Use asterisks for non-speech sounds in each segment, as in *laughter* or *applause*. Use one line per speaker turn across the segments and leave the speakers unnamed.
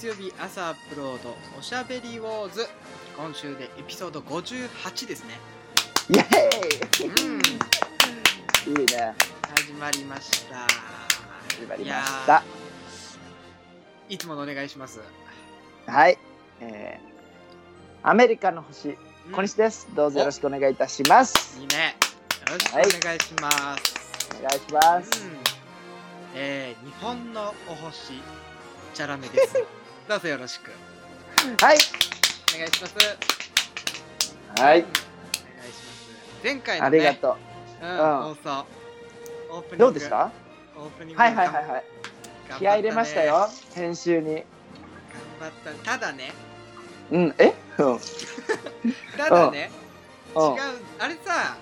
月曜日朝アップロードおしゃべりウォーズ今週でエピソード58ですね
イエー
うん
イいいね。
始まりました
始まりました。
いつものお願いします
はい。えー、アメリカの星、
うん
小西です。どうぞよろしくお願いいたします。
いいねよろしく
はい
お願いします、
お願いします。
うんえー、日本のお星チャラメですどうぞよろしく
はい。
お願いします
はい
うんお願いします前回の、ね、
ありがと
うん、
うん
放送オープニン
う。
グ
どうでした？
オープニング
はいはいはいはい。気合い入れましたよ。編集に。
頑張ったただね
うん。え？うん。*laughs*
ただね、
うん
違うあれさ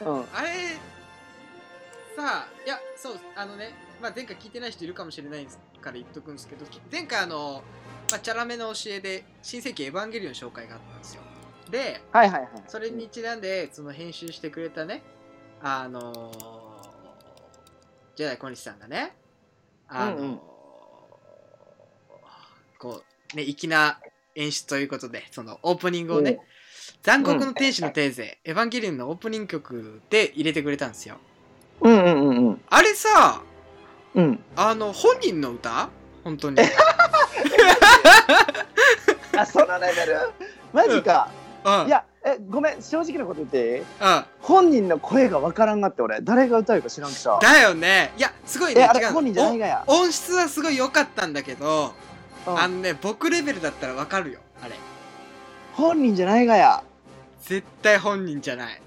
うん。
あれさいやそうあのね、まあ、前回聞いてない人いるかもしれないから言っとくんですけど前回あの、まあ、チャラメの教えで新世紀エヴァンゲリオンの紹介があったんですよで
はいはいはい。
それにちなんでその編集してくれたねあのジェダイ小西さんがねあの、
うんうん
こうね粋な演出ということでそのオープニングをね、
うん
残酷の天使のテーゼ、エヴァンゲリオンのオープニング曲で入れてくれたんですよ
うんうんうんうん。
あれさ
うん。
あの本人の歌？本当に。*laughs*
あ、そのレベル？マジか。
うん。
いや、え、ごめん、正直なこと言っていい？
うん。
本人の声がわからんがって俺、誰が歌うか知らんくさ。
だよね。いやすごいね。
え、あれ本人じゃないがや。
お音質はすごい良かったんだけど、
うん。
あのね僕レベルだったらわかるよあれ。
本人じゃないがや。
絶対本人じゃない。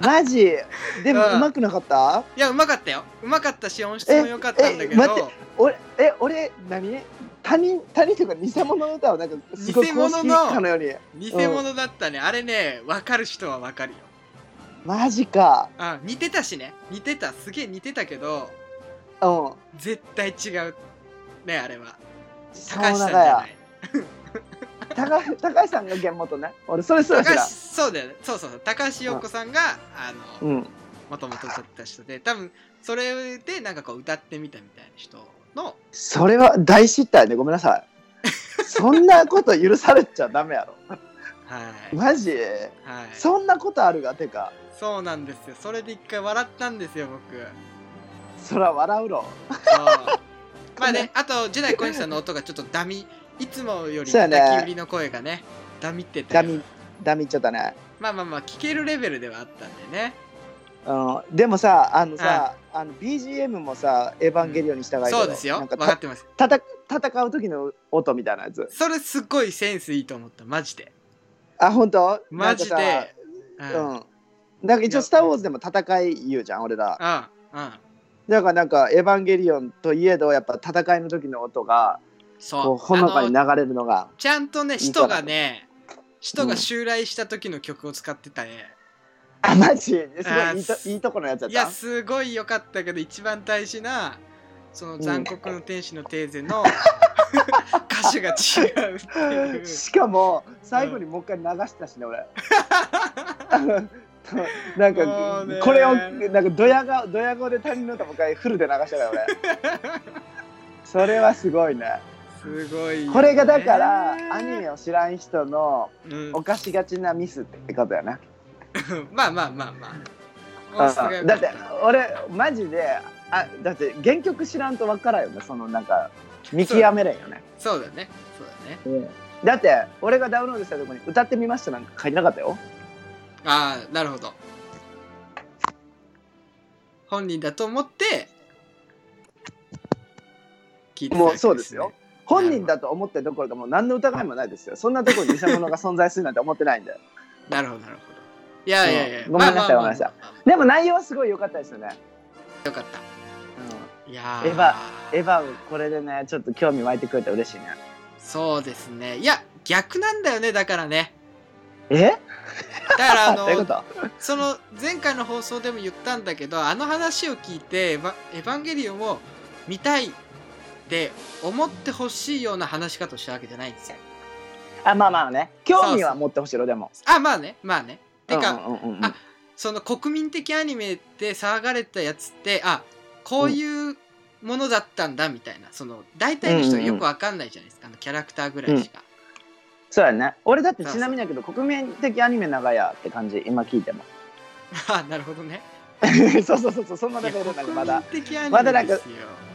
マジ？でも
うん。
うまくなかった？
いやうまかったよ。うまかったし音質も良かったんだけ
ええ待っ
ど
俺、え、俺、何？他人、他人というか偽物の歌をなんかすごい
偽物の
かのように。
偽物だったね。あれねわかる人はわかるよ。
マジか。
あ似てたしね。似てたすげえ似てたけど
うん。
絶対違うねあれは。高橋さんじゃな。い
高高橋さんが原元ね。俺、それすら知ら。
そうだよねそうそうそう高橋洋子さんがあの
うん。
もともと歌ってた人で多分それでなんかこう歌ってみたみたいな人の
それは大失態でごめんなさい。*laughs* そんなこと許されちゃダメやろ。
はい、
マジ？
はい、
そんなことあるが？てか。
そうなんですよそれで一回笑ったんですよ僕
そら笑うろ。
まあねあとジェダイ小西さんの音がちょっとダミいつもより
そうやね。
泣き売りの声がねダミってたよ。
ダミ、ダミっちゃったね。
まあまあまあ聞けるレベルではあったんでね。
うん、でもさ、あのさ、あの BGM もさ、エヴァンゲリオンに従いけど
そうですよ。
なんか
分かってます。
たた戦う時の音みたいなやつ。
それすっごいセンスいいと思ったマジで。
あ、本当？
マジで。
なん
うん。うん。
か一応、スター・ウォーズでも戦い言うじゃん、俺ら。
うん。
だからなんか、エヴァンゲリオンといえど、やっぱ戦いの時の音が、
そう。
ほのかに流れるのが。
ちゃんとね
いいかな
使徒がね使徒が襲来した時の曲を使ってたね、
あ、マジ？すご
あ
いいいといいとこのやつやっ
いや
た。
すごい良かったけど一番大事なその残酷の天使のテーゼの *laughs* 歌手が違うっていう。
しかも、最後にもう一回流したしね、俺。*laughs* なん
も
かこれをなんかドヤ顔ドヤ顔で他人の歌もう一回フルで流したから俺。*laughs* それはすごいね
すごいよね、
これがだからアニメを知らん人の
うん、
犯しがちなミスってことやな、*laughs*
まあまあまあまあ。音質が良か
だって俺マジであだって原曲知らんと分からんよね。そのなんか見極めれんよね。
そうだね。そうだね。
だって俺がダウンロードしたとこに歌ってみましたなんか書いてなかったよ。
ああなるほど。本人だと思って聞いてたわけ
もうそうですよ本人だと思ってどころかもう何の疑いもないですよ。そんなところに偽物が存在するなんて思ってないんで。
なるほどなるほど。いやいやいや。
うんごめんなさいごめんなさでも内容はすごい良かったですよね、
よかった。いや
エヴァエヴァこれでねちょっと興味湧いてくれたら嬉しいね。
そうですね。いや逆なんだよねだからね。
え？
だからあの *laughs*
と？
その前回の放送でも言ったんだけどあの話を聞いてエヴァ「エヴァンゲリオン」を見たいって思ってほしいような話し方をしたわけじゃないんですよ。
あまあまあね。興味は持ってほしいろでも。
あまあねまあね。てか、
うんうんうんうん。
あその国民的アニメで騒がれたやつってあこういうものだったんだみたいな。その大体の人はよくわかんないじゃないですか、あのキャラクターぐらいしか、
そうやね。俺だってちなみにだけど国民的アニメ長屋って感じ今聞いても。*laughs*
あなるほどね *laughs*
そうそうそうそうそんなレベルなんかまだ。まだなんか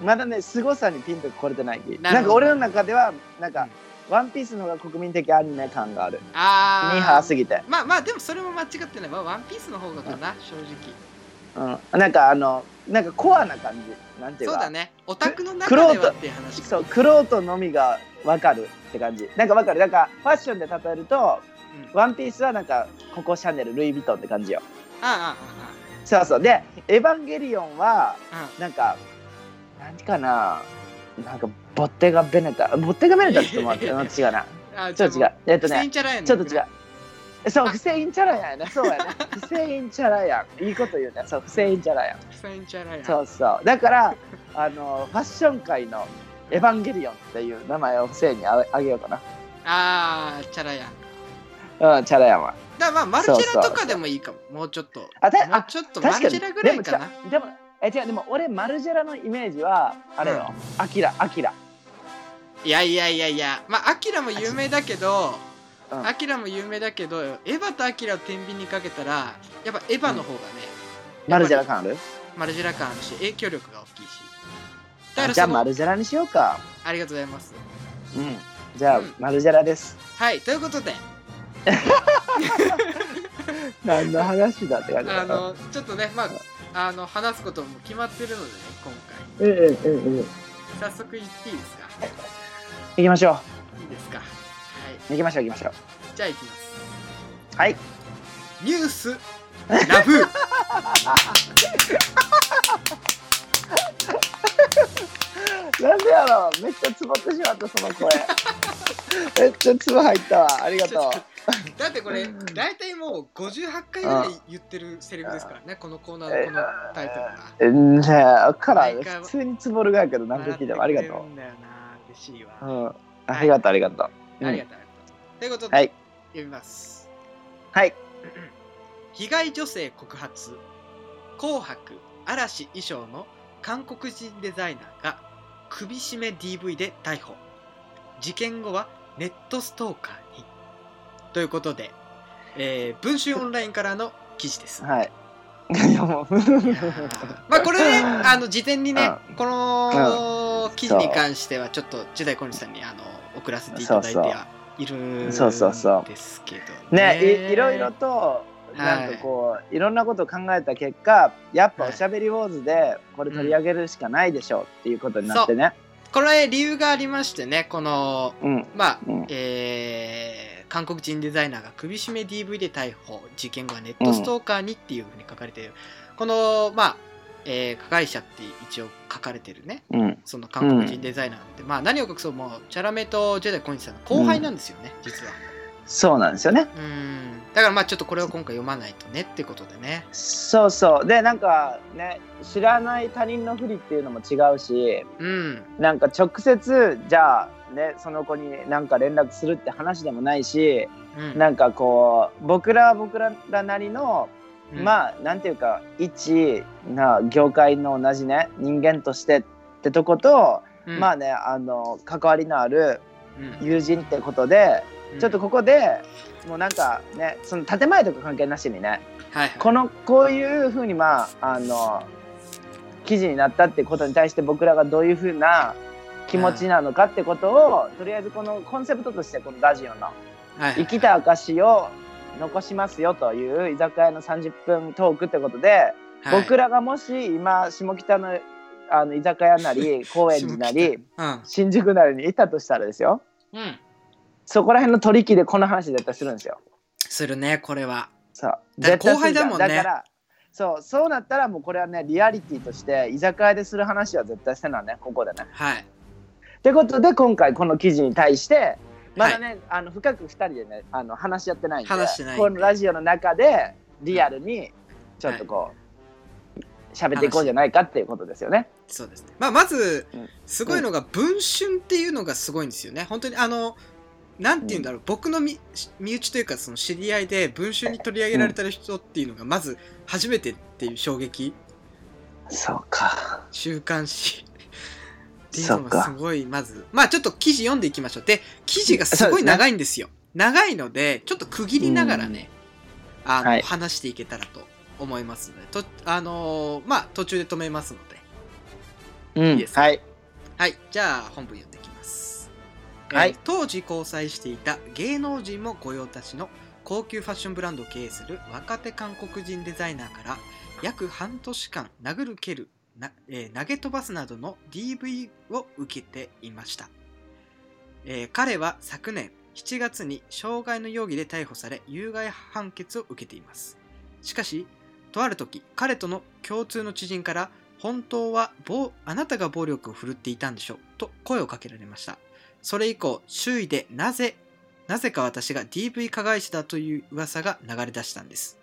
まだね凄さにピンとこれてない。
な
んか俺の中ではなんか、ワンピースの方が国民的アニメ感がある
あ
ミーハー
あ
すぎて。
まあまあでもそれも間違ってない、まあ、ワンピースの方がかな正直。
うん。なんかあのなんかコアな感じ。なんていうか。
そうだね。オタクの中ではっていう話か。
そうクロートのみがわかるって感じ。なんかわかる。なんかファッションで例えると
うん。
ワンピースはなんかココシャネルルイ・ヴィトンって感じよ。
あ
そうそう。でエヴァンゲリオンはなんか何かななんかボッテガ・ベネタボッテガ・ベネタって言ってもらって *laughs* 違うな。ちょっと違う。えっとねちょっと違う。そうフセインチャラやね。そうやね。フセインチャラやん。いいこと言うね。そうフセインチャラやん。
フセインチャラや
そうそう。だからあのファッション界のエヴァンゲリオンっていう名前をフセインにああげようかな。
ああチャラやん。
うんチャラやん。は
だまあマルチェラとかでもいいかも。もうちょっと。
あた
ちょっとマルチェラぐらいかな。
でもえ違うでも俺マルジェラのイメージはあれよ、アキラアキラ。
いやいやいやいや。まあアキラも有名だけど
うん。
アキラも有名だけどエヴァとアキラを天秤にかけたらやっぱエヴァの方がね、
マルジェラ感ある？
マルジェラ感あるし影響力が大きいし。だか
あじゃあマルジェラにしようか。
ありがとうございます。
うん。じゃあ、
うん。
マルジェラです。
はいということで *laughs* *laughs*
何の話だって感じだ
あのちょっとねまああの話すことも決まってるのでね今回。
うんうんうんうん
早速言っていいですか？
行きましょ
いいですか？は
う行きましょう行きましょう。
いじゃあ行きます。
はい。
ニュースラブ *laughs*
なんでやろう。めっちゃつぼってしまったその声。めっちゃつぼ入ったわ。ありがとう *laughs*
だってこれ大体もう58回ぐらい言ってるセリフですからねこのコーナーのこのタイトルが。
えねえだから普通につぼるがやけど何回聞いてもありがとう、うん、ありがとうありがとう、うん。
ありがとうありがとう。ということで、
はい。
読みます。
はい。*clears throat*
被害女性告発紅白嵐衣装の韓国人デザイナーが首絞め DV で逮捕。事件後はネットストーカーにということで、えー文春オンラインからの記事です。
はい。いやもう。*laughs*
まあこれねあの事前にね、この記事に関してはちょっと時代小西さんにあの送らせていただいてはいるん
そうそうそう。
ですけど
ねいいろいろと
はい
なんかこう、い、ろんなことを考えた結果やっぱおしゃべりウォーズでこれ取り上げるしかないでしょうっていうことになってね
これ理由がありましてねこの
うん。
まあ、
うん。
えー韓国人デザイナーが首絞め DV で逮捕事件後はネットストーカーにっていうふうに書かれている、このまあ、えー加害者って一応書かれてるね。
うん。
その韓国人デザイナーって、まあ何を隠そうもうチャラメとジェダイ小西さんの後輩なんですよね、実は。
そうなんですよね。
うんだからまあちょっとこれを今回読まないとねってことでね。
そうそう。でなんかね知らない他人のふりっていうのも違うし
うん。
なんか直接じゃあねその子になんか連絡するって話でもないし
うん。
なんかこう僕らは僕らなりの
うん。
まあなんていうか一な業界の同じね人間としてってとこと、
うん。
まあねあの関わりのある
うん。
友人ってことで、
うん
ちょっとここでもうなんかねその建前とか関係なしにね
はいはい。
このこういうふうにまああの記事になったってことに対して僕らがどういうふうな気持ちなのかってことをとりあえずこのコンセプトとしてこのラジオの生きた証を残しますよという居酒屋の30分トークってことで、
はい。
僕らがもし今下北のあの居酒屋なり *laughs* 高円寺なり
うん。
新宿なりにいたとしたらですよ。
うん
そこら辺の取引でこの話絶対するんですよ。
するねこれは
そう絶対
後輩だもんね
だからそうそうなったらもうこれはねリアリティとして居酒屋でする話は絶対せなねここでね。
はい
ってことで今回この記事に対してまだね、あの深く2人でねあの話し合ってないんで
話してない
このラジオの中でリアルにちょっとこう喋、っていこうじゃないかっていうことですよね。
そうですね。まあ、まず
うん、
すごいのが、文春っていうのがすごいんですよね。本当に、あの、なんて言うんだろう、僕の身身内というか、その知り合いで、文春に取り上げられた人っていうのが、まず、初めてっていう衝撃、
そうか。
週刊誌。っていうのがすごいまず。まあちょっと記事読んでいきましょう。で記事がすごい長いんですよ。長いのでちょっと区切りながらね、あの、
はい。
話していけたらと思いますので。とあのーまあ途中で止めますので。
うん。
いいですか？
はい。
はい。じゃあ本文読
はい。
えー当時交際していた芸能人も御用達の高級ファッションブランドを経営する若手韓国人デザイナーから約半年間殴る蹴るな、えー投げ飛ばすなどの DV を受けていました、えー彼は昨年7月に傷害の容疑で逮捕され有害判決を受けています。しかしとある時彼との共通の知人から本当は暴あなたが暴力を振るっていたんでしょうと声をかけられましたそれ以降周囲でなぜなぜか私が DV 加害者だという噂が流れ出したんです。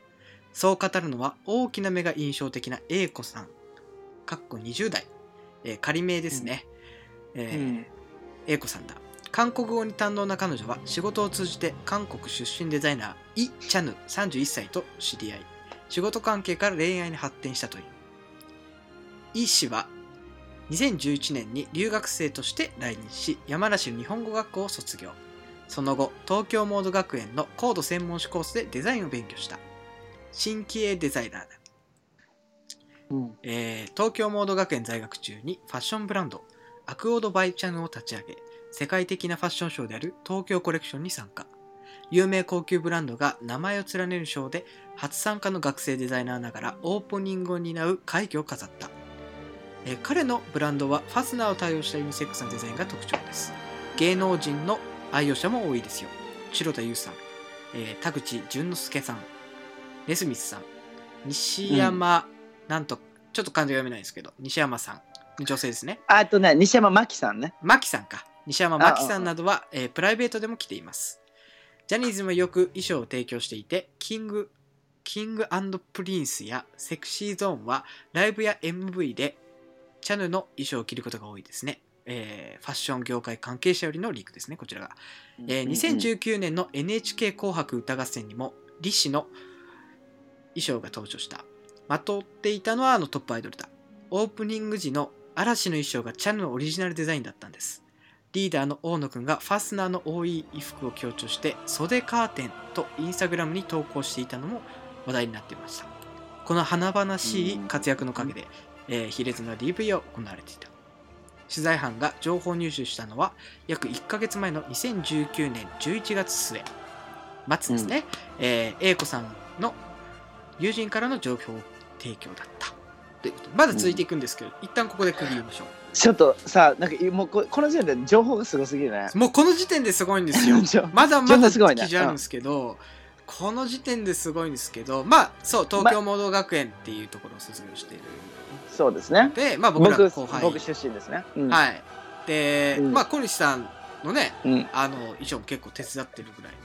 そう語るのは大きな目が印象的な A 子さん。かっこ20代、えー仮名ですね、えー
うん
A 子さんだ。韓国語に堪能な彼女は仕事を通じて韓国出身デザイナーイ・チャヌ31歳と知り合い。仕事関係から恋愛に発展したという。イ氏は2011年に留学生として来日し山梨の日本語学校を卒業。その後東京モード学園の高度専門誌コースでデザインを勉強した。新規鋭デザイナーだ。
うん。
えー東京モード学園在学中にファッションブランドアクオードバイチャヌを立ち上げ世界的なファッションショーである東京コレクションに参加。有名高級ブランドが名前を連ねるショーで初参加の学生デザイナーながらオープニングを担う快挙を飾った、えー彼のブランドはファスナーを対応したユニセックスなデザインが特徴です。芸能人の愛用者も多いですよ。城田優さん、えー田口淳之介さん。ネスミスさん。西山、なんとちょっと漢字が読めないですけど西山さん。女性ですね。
あとね西山真紀さんね。
マキさんか。西山マキさんなどはえープライベートでも来ています。ジャニーズもよく衣装を提供していてキングキングプリンスやセクシーゾーンはライブや MV でチャヌの衣装を着ることが多いですね、えーファッション業界関係者よりのリークですね。こちらが。えー2019年の NHK 紅白歌合戦にも李氏の衣装が登場した。まとっていたのはあのトップアイドルだ。オープニング時の嵐の衣装がチャヌのオリジナルデザインだったんです。リーダーの大野くんがファスナーの多い衣服を強調して袖カーテンとインスタグラムに投稿していたのも話題になっていました。この華々しい活躍の陰で、えー卑劣な DV を行われていた。取材班が情報入手したのは約1ヶ月前の2019年11月末末ですね、えー A 子さんの友人からの情報提供だった。ということ。でまだ続いていくんですけど、一旦ここで区切りましょ
ちょっとさなんかもうここの時点で情報がすごすぎるね
うもうこの時点ですごいんですよ。*laughs* まだまだ記事あるんですけど、この時点ですごいんですけどまあそう東京モード学園っていうところを卒業している。
そうですね。
でまあ僕ら
僕
の後輩。
僕出身ですね、うん。
はい。で、
うん。
まあ小西さんのね
うん、
あの衣装も結構手伝ってるぐらいの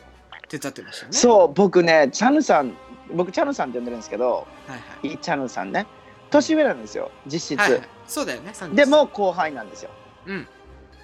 手伝ってましたよね。
そう僕ねチャヌさん僕チャヌさんって呼んでるんですけど
はいはい。
イ・チャヌさんね。年上なんですよ実質、
はいはい、そうだよね30
でも後輩なんですよ。
うん。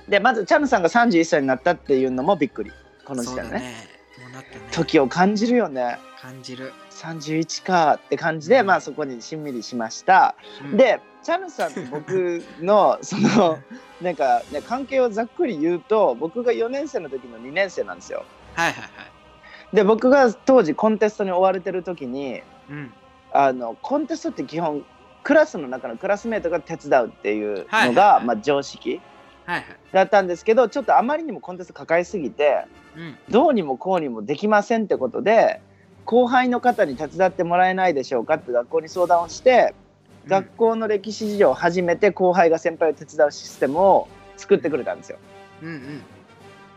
でまずチャヌさんが31歳になったっていうのもびっくり。この時点でね。
そなってね。
時を感じるよね。
感じる、
31かって感じで、
うん。
まあそこにしんみりしました、
うん。
でチャヌさんと僕のその *laughs* なんか、ね、関係をざっくり言うと僕が4年生の時の2年生なんですよ。
はいはいはい。
で僕が当時コンテストに追われてる時に
うん。
あのコンテストって基本クラスの中のクラスメートが手伝うっていうのが、まあ、常識だったんですけどちょっとあまりにもコンテスト抱えすぎて
うん
どうにもこうにもできませんってことで後輩の方に手伝ってもらえないでしょうかって学校に相談をして、学校の歴史上初めて後輩が先輩を手伝うシステムを作ってくれたんですよ。
うんうん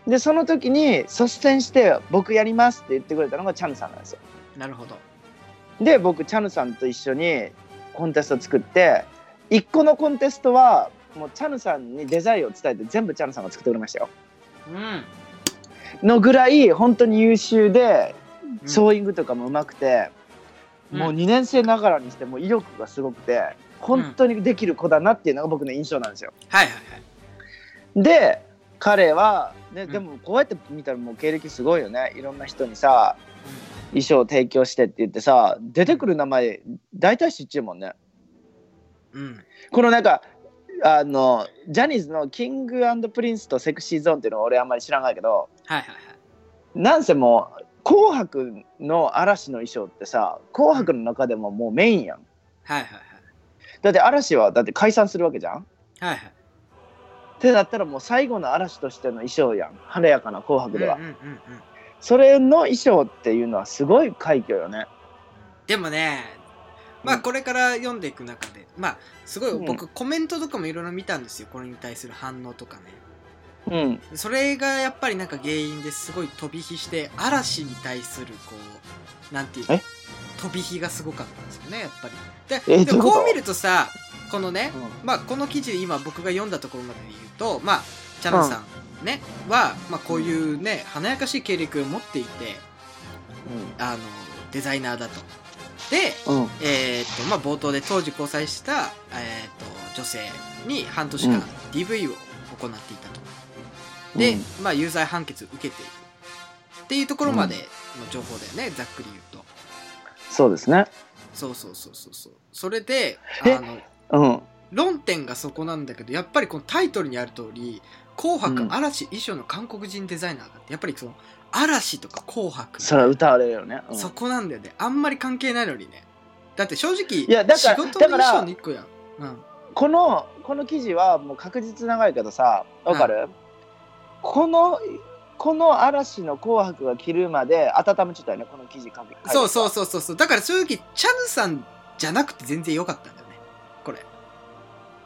でその時に率先して「僕やります」って言ってくれたのがチャヌさんなんですよ。
なるほど
で僕チャヌさんと一緒にコンテスト作って1個のコンテストはもうチャヌさんにデザインを伝えて全部チャヌさんが作ってくれましたよ。
うん
のぐらい本当に優秀で
うん。
ソーイングとかもうまくて、
うん。
もう2年生ながらにしても威力がすごくて本当にできる子だなっていうのが僕の印象なんですよ。
はいはいはい。
で彼は、ね、
ん。
でもこうやって見たらもう経歴すごいよね。いろんな人にさ衣装を提供してって言ってさ出てくる名前大体知っちゃうもんね。
うん。
このなんかあのジャニーズのキングプリンスとセクシーゾーンっていうのは俺あんまり知らないけど
はいはいはい。
なんせもう「紅白」の嵐の衣装ってさ「紅白」の中でももうメインやん。
はいはい
だって嵐はだって解散するわけじゃん？っ
はいはい
てなったらもう最後の嵐としての衣装やん。華やかな「紅白」では、
うんうんうんうん。
それの衣装っていうのはすごい快挙よね。
でもねまあ
うん。
これから読んでいく中でまあすごい
うん。
僕コメントとかもいろいろ見たんですよ。これに対する反応とかね
うん。
それがやっぱりなんか原因ですごい飛び火して嵐に対するこうなんていう飛び火がすごかったんですよねやっぱり。ででこう見るとさこのね、
う
まあこの記事で今僕が読んだところまで言うとまあチャンさんね、は、まあ、こういうね華やかしい経歴を持っていてあのデザイナーだと。で
うん。うん
えーっとまあ冒頭で当時交際した、えーっと女性に半年間
うん。
DV を行っていたと、で、まあ有罪判決受けているっていうところまでの情報だよね、ざっくり言うと。
そうですね。
そうそうそうそうそう。それで
え？
あの
うん。
論点がそこなんだけどやっぱりこのタイトルにある通り「紅白
うん。
嵐衣装の韓国人デザイナーが」ってやっぱりその嵐とか紅白
それは歌われるよね、うん。
そこなんだよね。あんまり関係ないのにね。だって正直
いやだから
仕事の
だから
衣装の一個やん。うん。
このこの記事はもう確実長いけどさわかる、このこの嵐の「紅白」が着るまで温めちゃったよねこの記事書く
そうそうそうそうそう。だから正直チャヌさんじゃなくて全然良かったんだよね。これ。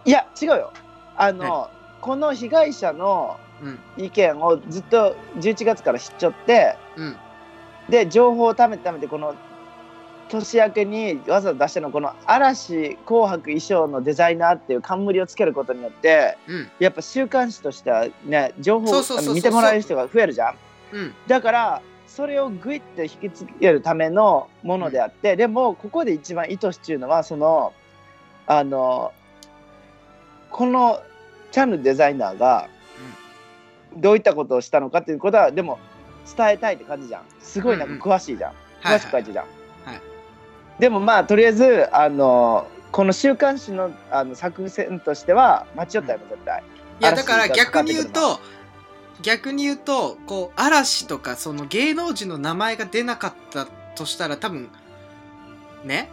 いや違うよ。あの、この被害者の
うん。
意見をずっと11月から知っちゃって
うん。
で情報を貯めて貯めてこの年明けにわざわざ出したのこの嵐紅白衣装のデザイナーっていう冠をつけることによって
うん。
やっぱ週刊誌としてはね情報を見てもらえる人が増えるじゃん。
うん。
だからそれをグイッと引きつけるためのものであって、でもここで一番意図してるのはそのあのこのチャンヌデザイナーがどういったことをしたのかっていうことはでも伝えたいって感じじゃん。すごいなんか詳しいじゃん、
はい
詳しく書いてるじゃん、
はい
でもまあとりあえずあのこの週刊誌のあの作戦としては間違ったよね絶対、
いやだから逆に言うと逆に言うとこう嵐とかその芸能人の名前が出なかったとしたら多分ね？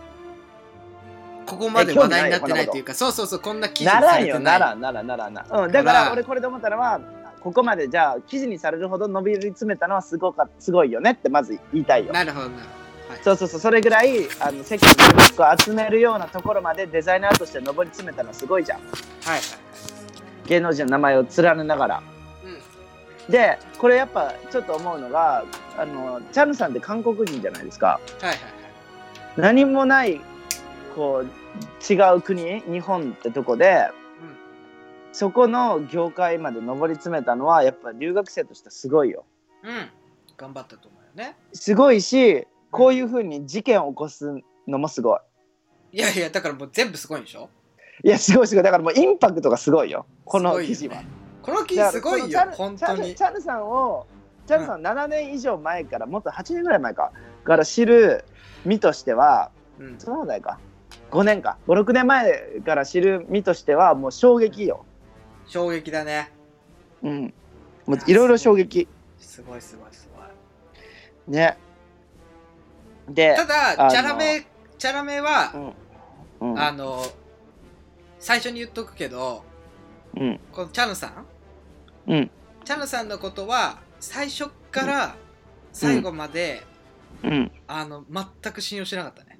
ここまで話題になってないというかそうそうそうこんな記事
ならん
されてない。
よならんならんならんな、うん、だから俺これで思ったのはここまでじゃあ記事にされるほど伸び詰めたのはすごかすごいよねってまず言いたいよ。
なるほどなるほど、はい、
そうそうそうそれぐらいあの世間の注目を集めるようなところまでデザイナーとして上り詰めたのはすごいじゃん。
はいはい
芸能人の名前を連ねながら。
うん
でこれやっぱちょっと思うのがあのチャヌさんって韓国人じゃないですか。
はいはい
何もないこう違う国日本ってとこでそこの業界まで上り詰めたのはやっぱ留学生としてはすごいよ。
うん、うん、頑張ったと思うよね。
すごいしこういうふうに事件を起こすのもすごい。
いやいやだからもう全部すごいんでしょ？
いやすごいすごい。だからもうインパクトがすごいよ。この記事は。
この記事すごいよ本当に。
ヌチャヌチャヌさんをチャヌさん7年以上前からもっと8年ぐらい前かから知る身としては
うん。
そうだいか。5年か。56年前から知る身としてはもう衝撃よ。
衝撃だね。
うん。もういろいろ衝撃。
すごいすごいすごい。
ね。で、
ただチャラメチャラメは、
うん。うん。
あの最初に言っとくけど
うん。
このチャヌさん？
うん。
チャヌさんのことは最初から最後まで、
うん。
あの全く信用してなかったね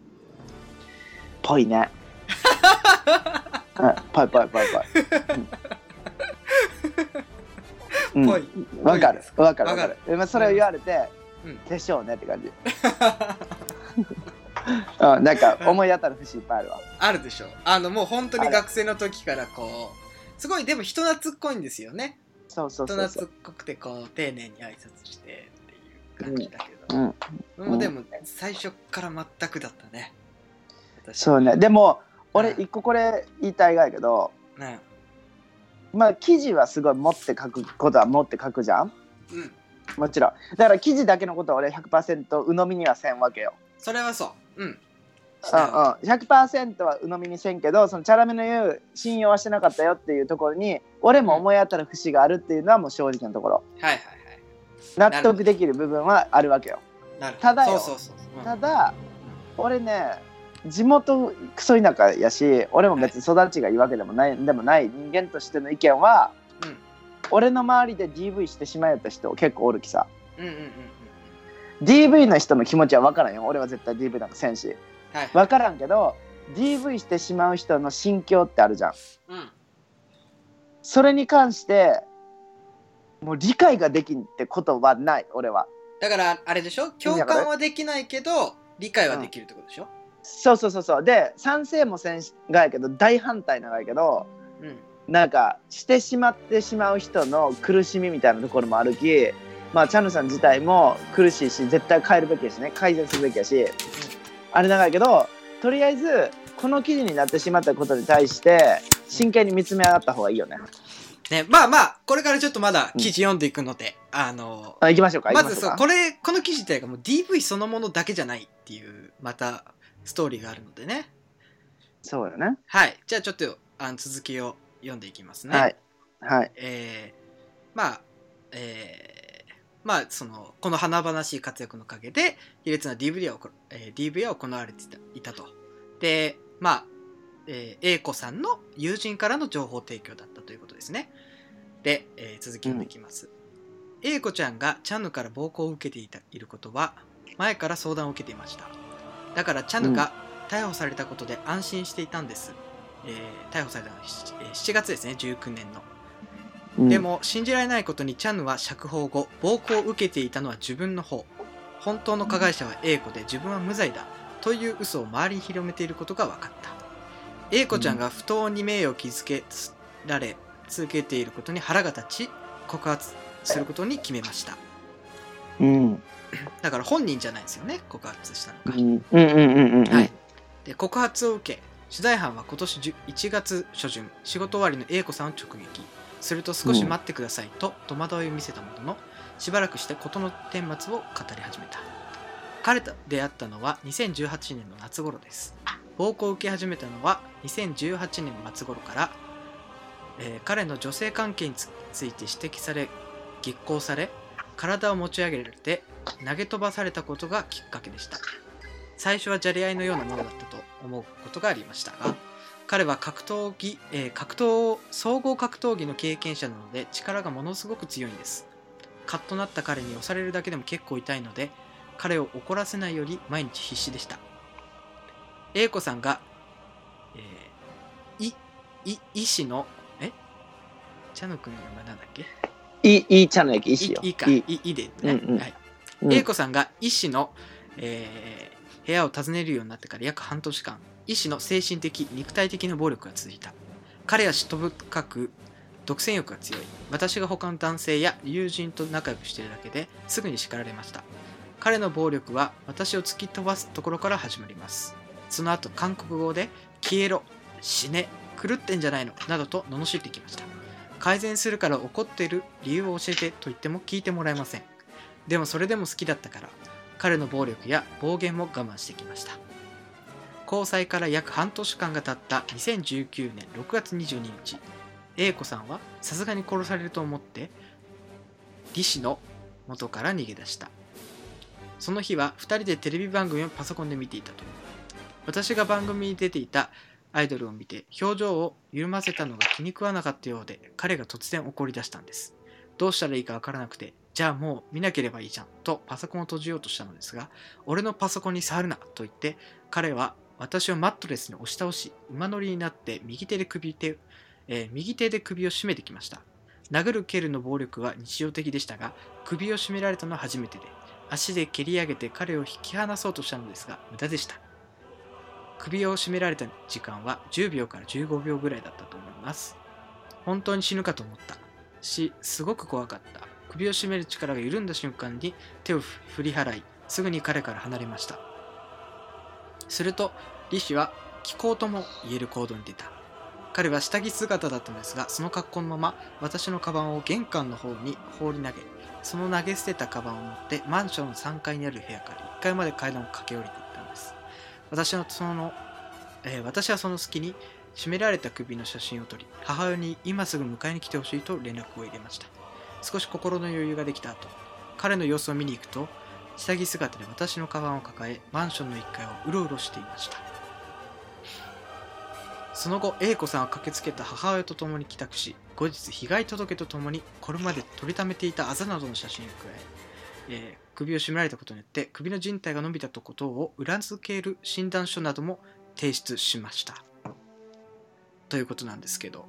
ぽいね。*laughs* うんぽいぽいぽいぽい。うん *laughs*
ぽい
うんわかるわかるわか
わ
る。でまあそれを言われて
うん、
でしょうねって感じ。*laughs* うん、なんか思い当たる節いっぱいあるわ。
あるでしょ。あのもう本当に学生の時からこうすごいでも人懐っこいんですよね。
そうそう
人
そうそう。
懐っ。こくてこう丁寧に挨拶してっていう感じだけど、
うん、
もうでも最初から全くだったね。私。
そうね。でも俺
うん。
一個これ言いたいがやけど、
ね
まあ記事はすごい持って書くことは持って書くじゃん？
うん。
もちろん。だから記事だけのことは俺100%鵜呑みにはせんわけよ。
それはそう。うん。
うんうん、100%は鵜呑みにせんけどそのチャラメの言う信用はしてなかったよっていうところに俺も思い当たる節があるっていうのはもう正直なところ。
はいはい
納得できる部分はあるわけよ。ただよ。ただ俺ね地元クソ田舎やし俺も別に育ちがいいわけでもない,、でもない人間としての意見は、
うん。
俺の周りで DV してしまえた人結構おるきさ。
うんうんうんうん
DV の人の気持ちは分からんよ。俺は絶対 DV なんかせんし。
はい
分からんけど DV してしまう人の心境ってあるじゃん。
うん。
それに関してもう理解ができんってことはない俺は。
だからあれでしょ？共感はできないけど理解はできるってことでしょ？
そうそうそうそう。で賛成もせんがやけど大反対なんやけど
うん。
なんかしてしまってしまう人の苦しみみたいなところもあるきまあチャンヌさん自体も苦しいし絶対変えるべきやしね改善するべきやしあれなんやけどとりあえずこの記事になってしまったことに対して真剣に見つめ上がった方がいいよね。
ね、まあまあこれからちょっとまだ記事読んでいくので、あの
あ行きましょうか。
まずそうこれこの記事っていうかもう DV そのものだけじゃないっていうまたストーリーがあるのでね
そうよね。
はいじゃあちょっとあの続きを読んでいきますね
はい。はい。
えーまあえーまあそのこの華々しい活躍のおかげで卑劣な DV は行,、えー DV は行われていたとでまあ、えー、A 子さんの友人からの情報提供だったということですね。で、えー続き読んでいきます、A 子ちゃんがチャヌから暴行を受けていたいることは前から相談を受けていました。だからチャヌが逮捕されたことで安心していたんです、えー逮捕されたのは 7, えー7月ですね19年の
うん。
で、も信じられないことにチャンヌは釈放後暴行を受けていたのは自分の方。本当の加害者は A 子で自分は無罪だ。という嘘を周りに広めていることが分かった。A 子ちゃんが不当に名誉を傷つけられ続けていることに腹が立ち告発することに決めました。
うん。
だから本人じゃないですよね告発したのが、
うん。うんうんうんうん。
はい。で告発を受け取材班は今年10 1月初旬仕事終わりの A 子さんを直撃すると少し待ってくださいと戸惑いを見せたもののしばらくして事の顛末を語り始めた。彼と出会ったのは2018年の夏頃です。暴行を受け始めたのは2018年末頃から、えー彼の女性関係につついて指摘され激高され体を持ち上げられて投げ飛ばされたことがきっかけでした。最初はじゃれ合いのようなものだったと思うことがありましたが彼は格闘技、えー格闘総合格闘技の経験者なので力がものすごく強いんです。カッとなった彼に押されるだけでも結構痛いので彼を怒らせないより毎日必死でした。A 子さんが、えーいい医師のえ？茶野くんの名前なんだっけ？
いい、いいチャンネル駅、いいしよ。
いいか。いい。いいでね、
うんうん。
はい。
うん。
A 子さんが医師の、えー部屋を訪ねるようになってから約半年間医師の精神的肉体的な暴力が続いた。彼は嫉妬深く独占欲が強い。私が他の男性や友人と仲良くしているだけですぐに叱られました。彼の暴力は私を突き飛ばすところから始まります。その後韓国語で消えろ死ね狂ってんじゃないのなどと罵ってきました。改善するから怒っている理由を教えてと言っても聞いてもらえません。でもそれでも好きだったから彼の暴力や暴言も我慢してきました。交際から約半年間が経った2019年6月22日。A 子さんはさすがに殺されると思って李氏の元から逃げ出した。その日は2人でテレビ番組をパソコンで見ていたと。私が番組に出ていたアイドルを見て表情を緩ませたのが気に食わなかったようで彼が突然怒り出したんです。どうしたらいいかわからなくてじゃあもう見なければいいじゃんとパソコンを閉じようとしたのですが俺のパソコンに触るなと言って彼は私をマットレスに押し倒し馬乗りになって右手で首手、えー右手で首を絞めてきました。殴る蹴るの暴力は日常的でしたが首を絞められたのは初めてで足で蹴り上げて彼を引き離そうとしたのですが無駄でした。首を絞められた時間は10秒から15秒ぐらいだったと思います。本当に死ぬかと思った。しすごく怖かった。首を絞める力が緩んだ瞬間に手を振り払いすぐに彼から離れました。すると李氏は気候とも言える行動に出た。彼は下着姿だったのですがその格好のまま私のカバンを玄関の方に放り投げその投げ捨てたカバンを持ってマンションの3階にある部屋から1階まで階段を駆け下りていったんです。私のその、えー私はその隙に締められた首の写真を撮り母親に今すぐ迎えに来てほしいと連絡を入れました。少し心の余裕ができた後彼の様子を見に行くと下着姿で私のカバンを抱えマンションの1階をうろうろしていました。その後 A 子さんは駆けつけた母親と共に帰宅し後日被害届とともにこれまで取りためていたあざなどの写真を加ええー首を絞められたことによって首の靭帯が伸びたことを裏付ける診断書なども提出しました。ということなんですけど。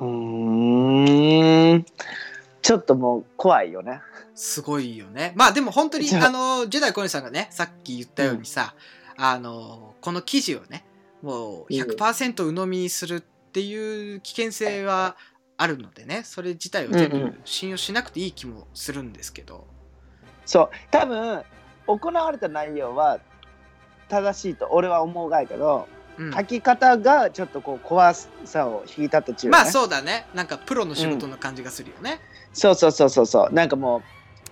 うーん。ちょっともう怖いよね。
すごいよね。まあでも本当に
あ。
あのジェダイコネさんがねさっき言ったようにさ、あのこの記事をねもう100%鵜呑みにするっていう危険性はあるのでねそれ自体を全部
うんうん
信用しなくていい気もするんですけど、
そう。多分行われた内容は正しいと俺は思うがいけど
うん。
書き方がちょっとこう怖さを引いたとちゅう、ね、
まあそうだね。なんかプロの仕事の感じがするよね、
そうそうそうそうそう。なんかも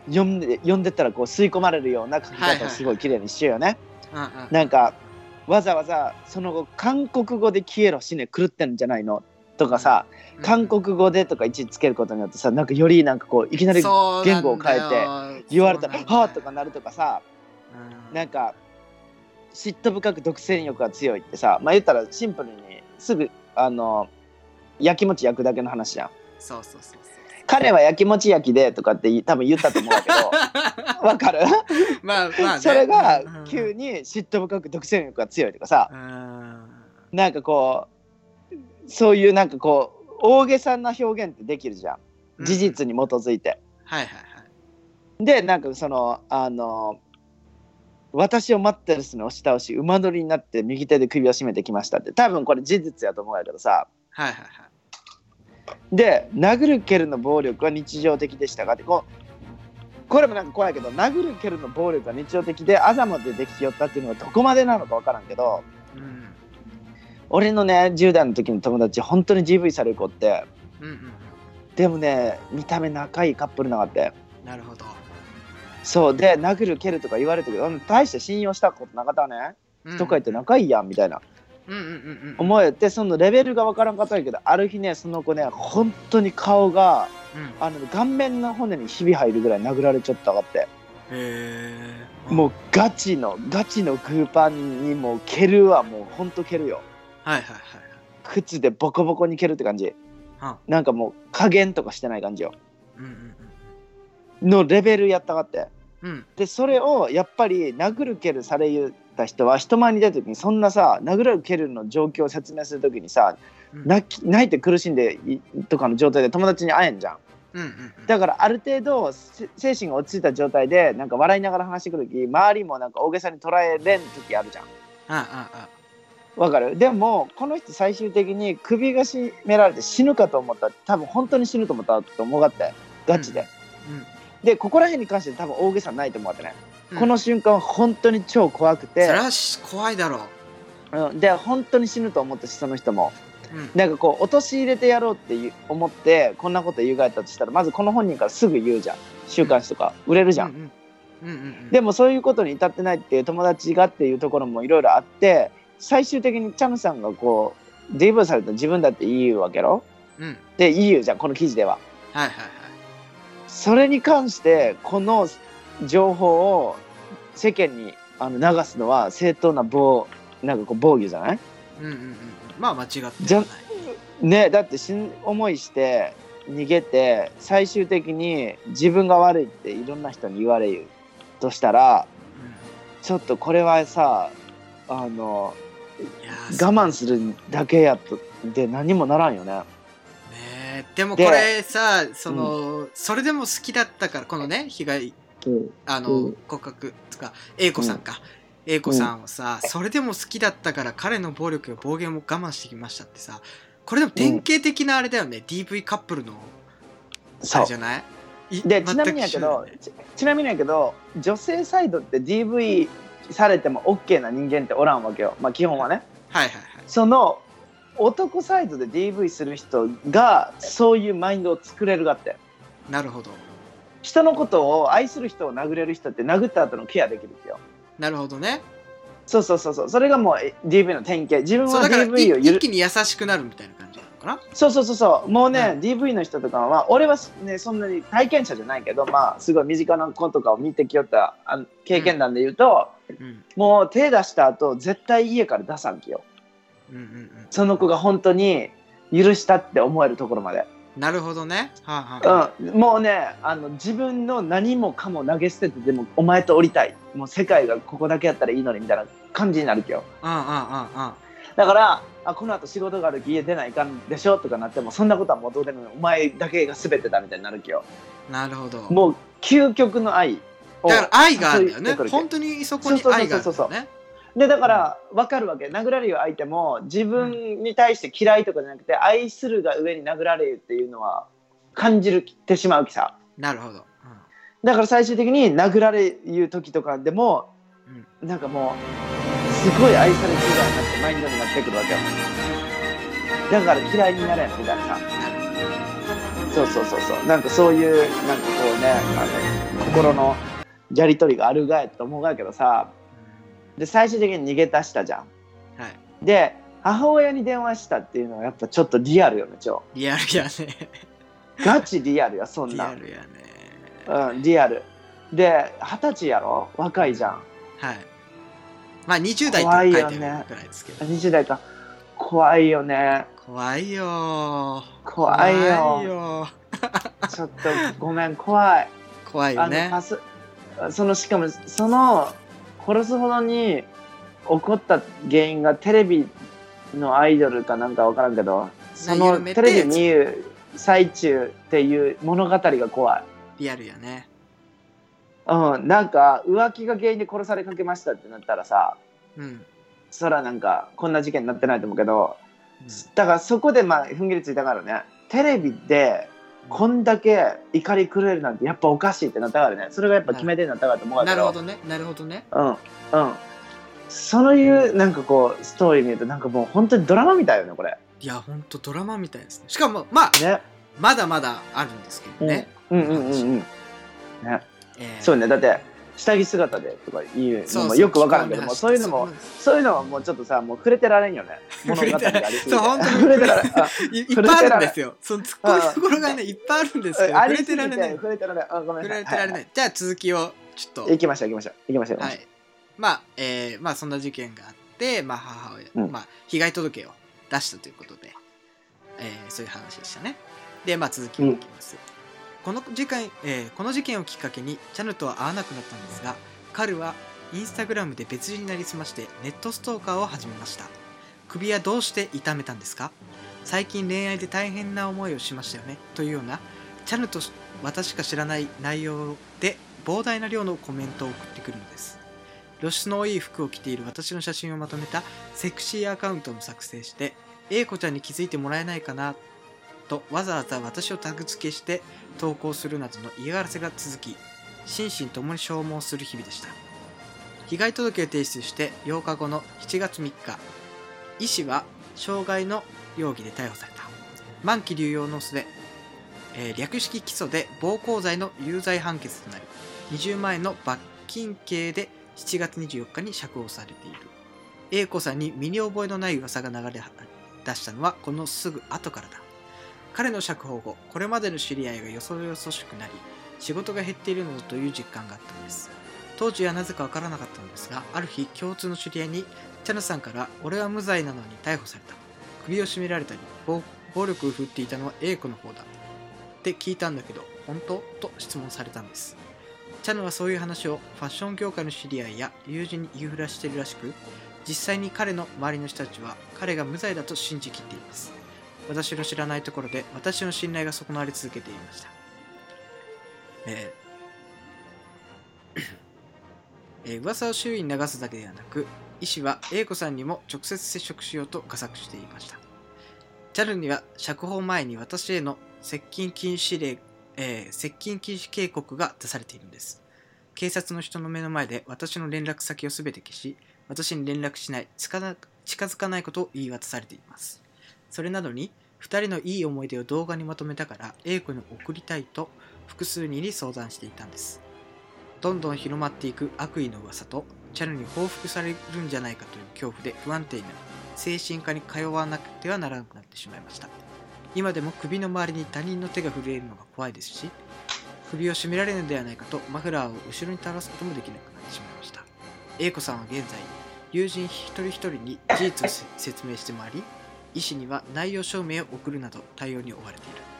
う読んで読んでったらこう吸い込まれるような書き
はいはい
方をすごい綺麗にしようよね、
うんうん。
なんかわざわざその後韓国語で消えろ死ね狂ってんじゃないの？とかさ、韓国語でとか一つけることによってさなんかよりなんかこういきなり言語を変えて言われたらはあとかなるとかさ
うん。
なんか嫉妬深く独占欲が強いってさまあ言ったらシンプルにすぐあの焼きもち焼くだけの話じゃん。
そうそうそうそう
彼は焼きもち焼きでとかって多分言ったと思うけど *laughs* わかる？
まあまあ、ね、
それが急に嫉妬深く独占欲が強いとかさ
うん。
なんかこうそういうなんかこう大げさな表現ってできるじゃん。事実に基づいて。
はいはいはい。
でなんかそのあの私を待ってる人に押し倒し馬乗りになって右手で首を絞めてきましたって。多分これ事実やと思うんやけどさ。
はいはいはい
で殴る蹴るの暴力は日常的でしたがってこうこれもなんか怖いけど殴る蹴るの暴力が日常的であざまでできよったっていうのがどこまでなのか分からんけど
うん。
俺のね10代の時の友達本当に GV される子って
うんうん
でもね見た目仲いいカップルなかったよ。
なるほど。
そうで殴る蹴るとか言われたけどうん大して信用したことなかったね。人かいって仲いいやんみたいな。
うんうんうんうん
思えてそのレベルが分からんかったんやけどある日ねその子ね本当に顔が
うん。
あの顔面の骨にひび入るぐらい殴られちゃったかって。
へえ
もうガチのガチのグーパンにもう蹴るはもうほんと蹴るよ。
はいはいはい
靴でボコボコに蹴るって感じ。
は
なんかもう加減とかしてない感じよ。
うんうん
のレベルやったかって。
うん。うん
でそれをやっぱり殴る蹴るされ言った人は人前に出た時にそんなさ殴る蹴るの状況を説明する時にさ
うん。
泣き泣いて苦しんでいとかの状態で友達に会えんじゃん。
うんうんうん。
だからある程度せ精神が落ち着いた状態でなんか笑いながら話してくる時周りもなんか大げさに捉えれん時あるじゃん。
あああ
わかる？でもこの人最終的に首が絞められて死ぬかと思った多分本当に死ぬと思ったと思うがってガチで、
うん。
でここら辺に関して多分大げさないと思ってね、
うん
この瞬間は本当に超怖く
そ
て
れ、はし怖いだろ
う。ん、で本当に死ぬと思ったしその人も。
ううん。
なんかこう陥れてやろうって思ってこんなこと言うがやったとしたらまずこの本人からすぐ言うじゃん。週刊誌とか売れるじゃん、
うんうん。うんうん
でもそういうことに至ってないっていう友達がっていうところもいろいろあって最終的にチャムさんがこう DV された自分だって言うわけろ。
うん。はい
で言うじゃんこの記事では。
はいはい。
それに関してこの情報を世間にあの流すのは正当な暴なんかこう防御じゃない？
うんうんうんうん。まあ間違っては
じゃ
ない
ねだって死ぬ思いして逃げて最終的に自分が悪いっていろんな人に言われるとしたらちょっとこれはさあの我慢するだけやとで何もならんよね。
ねえでもこ
で
れさその、それでも好きだったからこのね被害あの、
うん。
告白とか A 子さんか、A 子さんをさ、それでも好きだったから彼の暴力や暴言を我慢してきましたってさこれでも典型的なあれだよね、DV カップルのあ
そう。
れじゃない？い
でちなみにやけどちなみにやけど女性サイドって DV されても OK な人間っておらんわけよ。まあ基本はね。
はいはいはい。
その男サイドで DV する人がそういうマインドを作れるがって。
なるほど
人のことを愛する人を殴れる人って殴った後のケアできるんですよ。
なるほどね。
そうそうそうそう。それがもうえ DV の典型。自分は DV を許
一気に優しくなるみたいな感じなのかな？
そうそうそうそう。もうね、
うん
DV の人とかは俺はねそんなに体験者じゃないけどまあすごい身近な子とかを見てきよったあの経験談で言うと、
うん。
もう手出した後絶対家から出さんきよ。
うんうんうん。
その子が本当に許したって思えるところまで、
なるほどね。はあ、はあ。
うん、もうねあの自分の何もかも投げ捨ててでもお前と降りたい。もう世界がここだけやったらいいのにみたいな感じになるきよ
うんうんうんうん。
だからあこの後仕事があるき家出ないかんでしょとかなってもそんなことはもうどうでもいい。お前だけが全てだみたいになるきよ
なるほど。
もう究極の愛を
だから愛があるんだよね。本当にそこに愛があるん
そうそう
だよね
でだから分かるわけ。殴られる相手も自分に対して嫌いとかじゃなくて愛するが上に殴られるっていうのは感じるってしまうきさ。
なるほど、
だから最終的に殴られる時とかでも
うん。
なんかもうすごい愛されるぐらいになってマインドになってくるわけよ。だから嫌いになれんみたいなさ。そうそうそうそう。なんかそういうなんかこうねあの心のやり取りがあるがやと思うがやけどさで最終的に逃げ出したじゃん。
うんはい。
で母親に電話したっていうのはやっぱちょっとリアルよね超
リアルやね。
ガチリアルやそんな。ん
リアルやね。
うんリアル。で二十歳やろ？若いじゃん。
はい。まあ20代と
怖
書い
よね。
るぐらいですけど。
20代か。怖いよね。
怖いよ。ー
怖いよ。*laughs* ちょっとごめん怖い。
怖いよね。
パスそのしかもその殺すほどに起こった原因がテレビのアイドルかなんか分からんけどそのテレビ見る最中っていう物語が怖い。
リアルやね。
うんなんか浮気が原因で殺されかけましたってなったらさ
うん。
そらなんかこんな事件になってないと思うけど
うん。
だからそこでまあ踏ん切りついたからね。テレビでこんだけ怒り狂えるなんてやっぱおかしいってなったからね。それがやっぱ決め手になったからと思う
なるほどね。なるほどね。
うん。うん。そういうなんかこうストーリー見るとなんかもう本当にドラマみたいよねこれ。
いやほんとドラマみたいですね。しかもまあ
ね。
まだまだあるんですけどね、
うんうんうんうん。ね。
えー。
そうね。だって下着姿でとか言うのもよくわからんけどもそういうのもそういうのはもうちょっとさもう触れてられんよね。物語がありすぎて。
そう本当に。
触れてられ
いいっぱいあるんですよ。その突っ込みどころがねいっぱいあるんですけど触れ
て
てられない。
触れてられないあごめん
触
なさい。
れてられない、じゃあ続きをちょっと。
行きましょう行きましょう。行きましょう。
はい。まあえーまあそんな事件があってまあ母親、
うん。
まあ被害届を出したということで、えーそういう話でしたね。でまあ続きをいきます、この事件、えーこの事件をきっかけにチャヌとは会わなくなったんですが彼はインスタグラムで別人になりすましてネットストーカーを始めました。首はどうして痛めたんですか？最近恋愛で大変な思いをしましたよね？というようなチャヌと私しか知らない内容で膨大な量のコメントを送ってくるのです。露出の多い服を着ている私の写真をまとめたセクシーアカウントも作成して A 子ちゃんに気づいてもらえないかな？とわざわざ私をタグ付けして投稿するなどの嫌がらせが続き心身ともに消耗する日々でした。被害届を提出して8日後の7月3日医師は傷害の容疑で逮捕された。満期流用の末、えー略式起訴で暴行罪の有罪判決となり20万円の罰金刑で7月24日に釈放されている。A 子さんに身に覚えのない噂が流れ出したのはこのすぐ後からだ。彼の釈放後これまでの知り合いがよそよそしくなり仕事が減っているのだという実感があったんです。当時はなぜかわからなかったのですがある日共通の知り合いにチャヌさんから俺は無罪なのに逮捕された。首を絞められたり暴暴力を振っていたのは A 子の方だ。って聞いたんだけど本当？と質問されたんです。チャヌはそういう話をファッション業界の知り合いや友人に言いふらしているらしく実際に彼の周りの人たちは彼が無罪だと信じきっています。私の知らないところで私の信頼が損なわれ続けていました。えーえー噂を周囲に流すだけではなく医師は A 子さんにも直接接触しようと画策していました。チャルには釈放前に私への接近禁止令、えー接近禁止警告が出されているんです。警察の人の目の前で私の連絡先を全て消し私に連絡しない近な近づかないことを言い渡されています。それなのに2人のいい思い出を動画にまとめたから A 子に送りたいと複数人に相談していたんです。どんどん広まっていく悪意の噂とチャヌに報復されるんじゃないかという恐怖で不安定になり精神科に通わなくてはならなくなってしまいました。今でも首の周りに他人の手が触れるのが怖いですし首を絞められるのではないかとマフラーを後ろに垂らすこともできなくなってしまいました。A 子さんは現在友人一人一人に事実を説明して回り医師には内容証明を送るなど対応に追われている。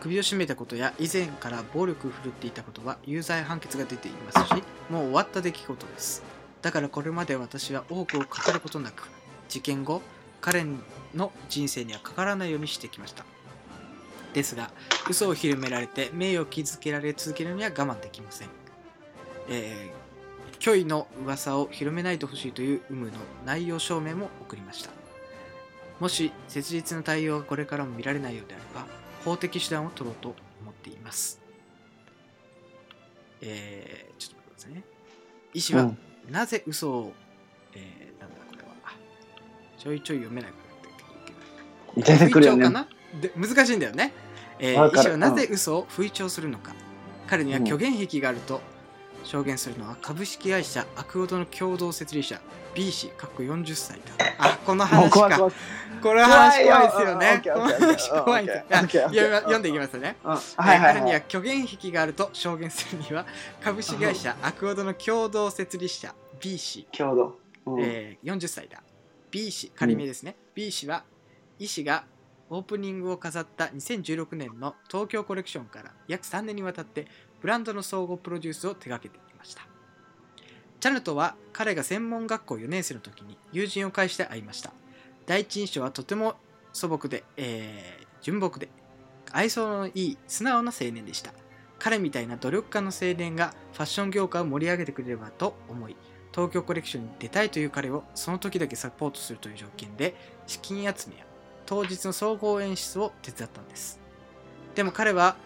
首を絞めたことや以前から暴力を振るっていたことは有罪判決が出ていますしもう終わった出来事です。だからこれまで私は多くを語ることなく事件後彼の人生にはかからないようにしてきました。ですが嘘を広められて名誉を傷つけられ続けるには我慢できません、えー、虚偽の噂を広めないでほしいという有無の内容証明も送りました。もし切実な対応がこれからも見られないようであれば法的手段を取ろうと思っています。えー、ちょっと待ってくださいね。医師は
うん。
なぜ嘘を、えー、なんだこれは。ちょいちょい読めないから
出てくるよね。
かな？で難しいんだよね、えー、医師はなぜ嘘を不意調するのか、彼には虚言癖があると証言するのは株式会社アクオドの共同設立者 B 氏かっこ40歳だあこの話か。これ話怖いですよね。この話怖いです。読んでいきますね。彼に
は
はい虚言癖があると証言するには株式会社アクオドの共同設立者 B 氏
共同。うん。
えー40歳だ。B 氏仮名ですね、B 氏は医師がオープニングを飾った2016年の東京コレクションから約3年にわたってブランドの総合プロデュースを手掛けていました。チャヌとは彼が専門学校4年生の時に友人を介して会いました。第一印象はとても素朴で、えー純朴で愛想のいい素直な青年でした。彼みたいな努力家の青年がファッション業界を盛り上げてくれればと思い東京コレクションに出たいという彼をその時だけサポートするという条件で資金集めや当日の総合演出を手伝ったんです。でも彼は、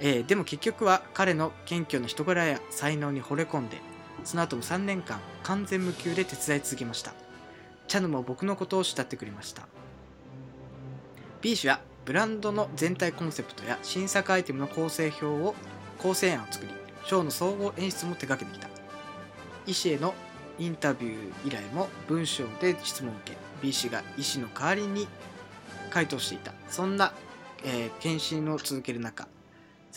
えーでも結局は彼の謙虚な人柄や才能に惚れ込んでその後も3年間完全無給で手伝い続けました。チャヌも僕のことを慕ってくれました。B 氏はブランドの全体コンセプトや新作アイテムの構成表を構成案を作りショーの総合演出も手掛けてきた。医師へのインタビュー以来も文章で質問を受け B 氏が医師の代わりに回答していた。そんな、えー検診を続ける中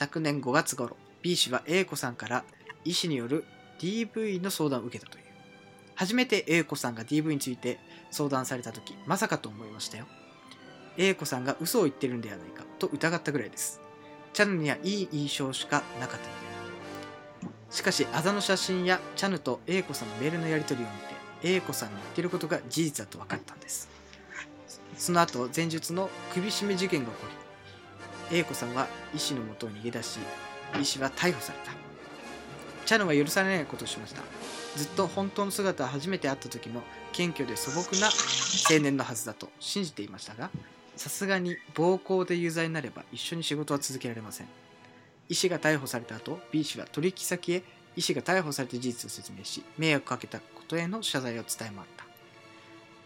昨年5月頃 B 氏は A 子さんから医師による DV の相談を受けたという。初めて A 子さんが DV について相談された時まさかと思いましたよ。A 子さんが嘘を言ってるんではないかと疑ったぐらいです。チャヌにはいい印象しかなかったしかしあざの写真やチャヌと A 子さんのメールのやり取りを見て A 子さんの言ってることが事実だと分かったんです。その後前述の首絞め事件が起こり A 子さんは医師のもとを逃げ出し医師は逮捕された。チャヌは許されないことをしました。ずっと本当の姿を初めて会った時の謙虚で素朴な青年のはずだと信じていましたがさすがに暴行で有罪になれば一緒に仕事は続けられません。医師が逮捕された後 B 氏は取引先へ医師が逮捕された事実を説明し迷惑かけたことへの謝罪を伝え回った、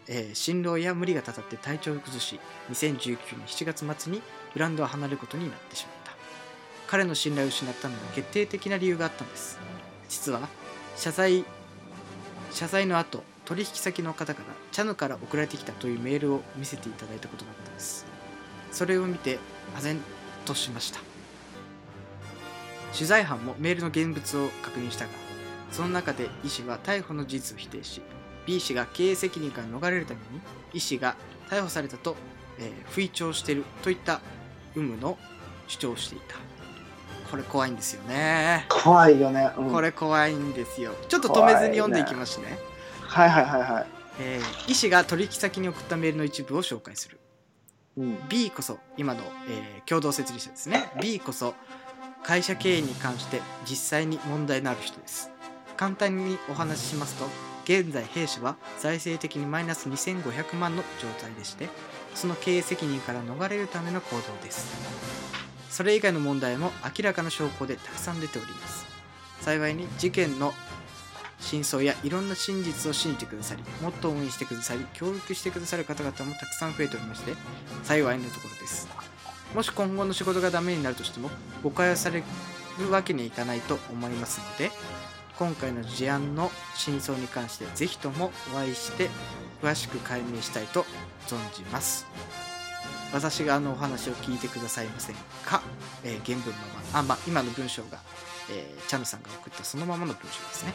えー心労や無理がたたって体調を崩し2019年7月末にブランドを離れることになってしまった。彼の信頼を失ったのに決定的な理由があったんです。実は謝罪謝罪の後取引先の方からチャヌから送られてきたというメールを見せていただいたことがあったんです。それを見て唖然としました。取材班もメールの現物を確認したがその中で医師は逮捕の事実を否定し B 氏が経営責任から逃れるために医師が逮捕されたと、えー不意調しているといった有無の主張をしていた。これ怖いんですよね。
怖いよね、うん。
これ怖いんですよ。ちょっと止めずに読んでいきますね。
はいはいはいはい、
えー医師が取引先に送ったメールの一部を紹介する。
うん、
B こそ今の、えー共同設立者ですね。B こそ会社経営に関して実際に問題のある人です。簡単にお話ししますと現在弊社は財政的にマイナス2500万の状態でしてその経営責任から逃れるための行動です。それ以外の問題も明らかな証拠でたくさん出ております。幸いに事件の真相やいろんな真実を信じてくださりもっと応援してくださり協力してくださる方々もたくさん増えておりまして幸いなところです。もし今後の仕事がダメになるとしても誤解をされるわけにいかないと思いますので今回の事案の真相に関してぜひともお会いして詳しく解明したいと存じます。私があのお話を聞いてくださいませんか、えー原文まま。あま今の文章が、えーチャヌさんが送ったそのままの文章ですね。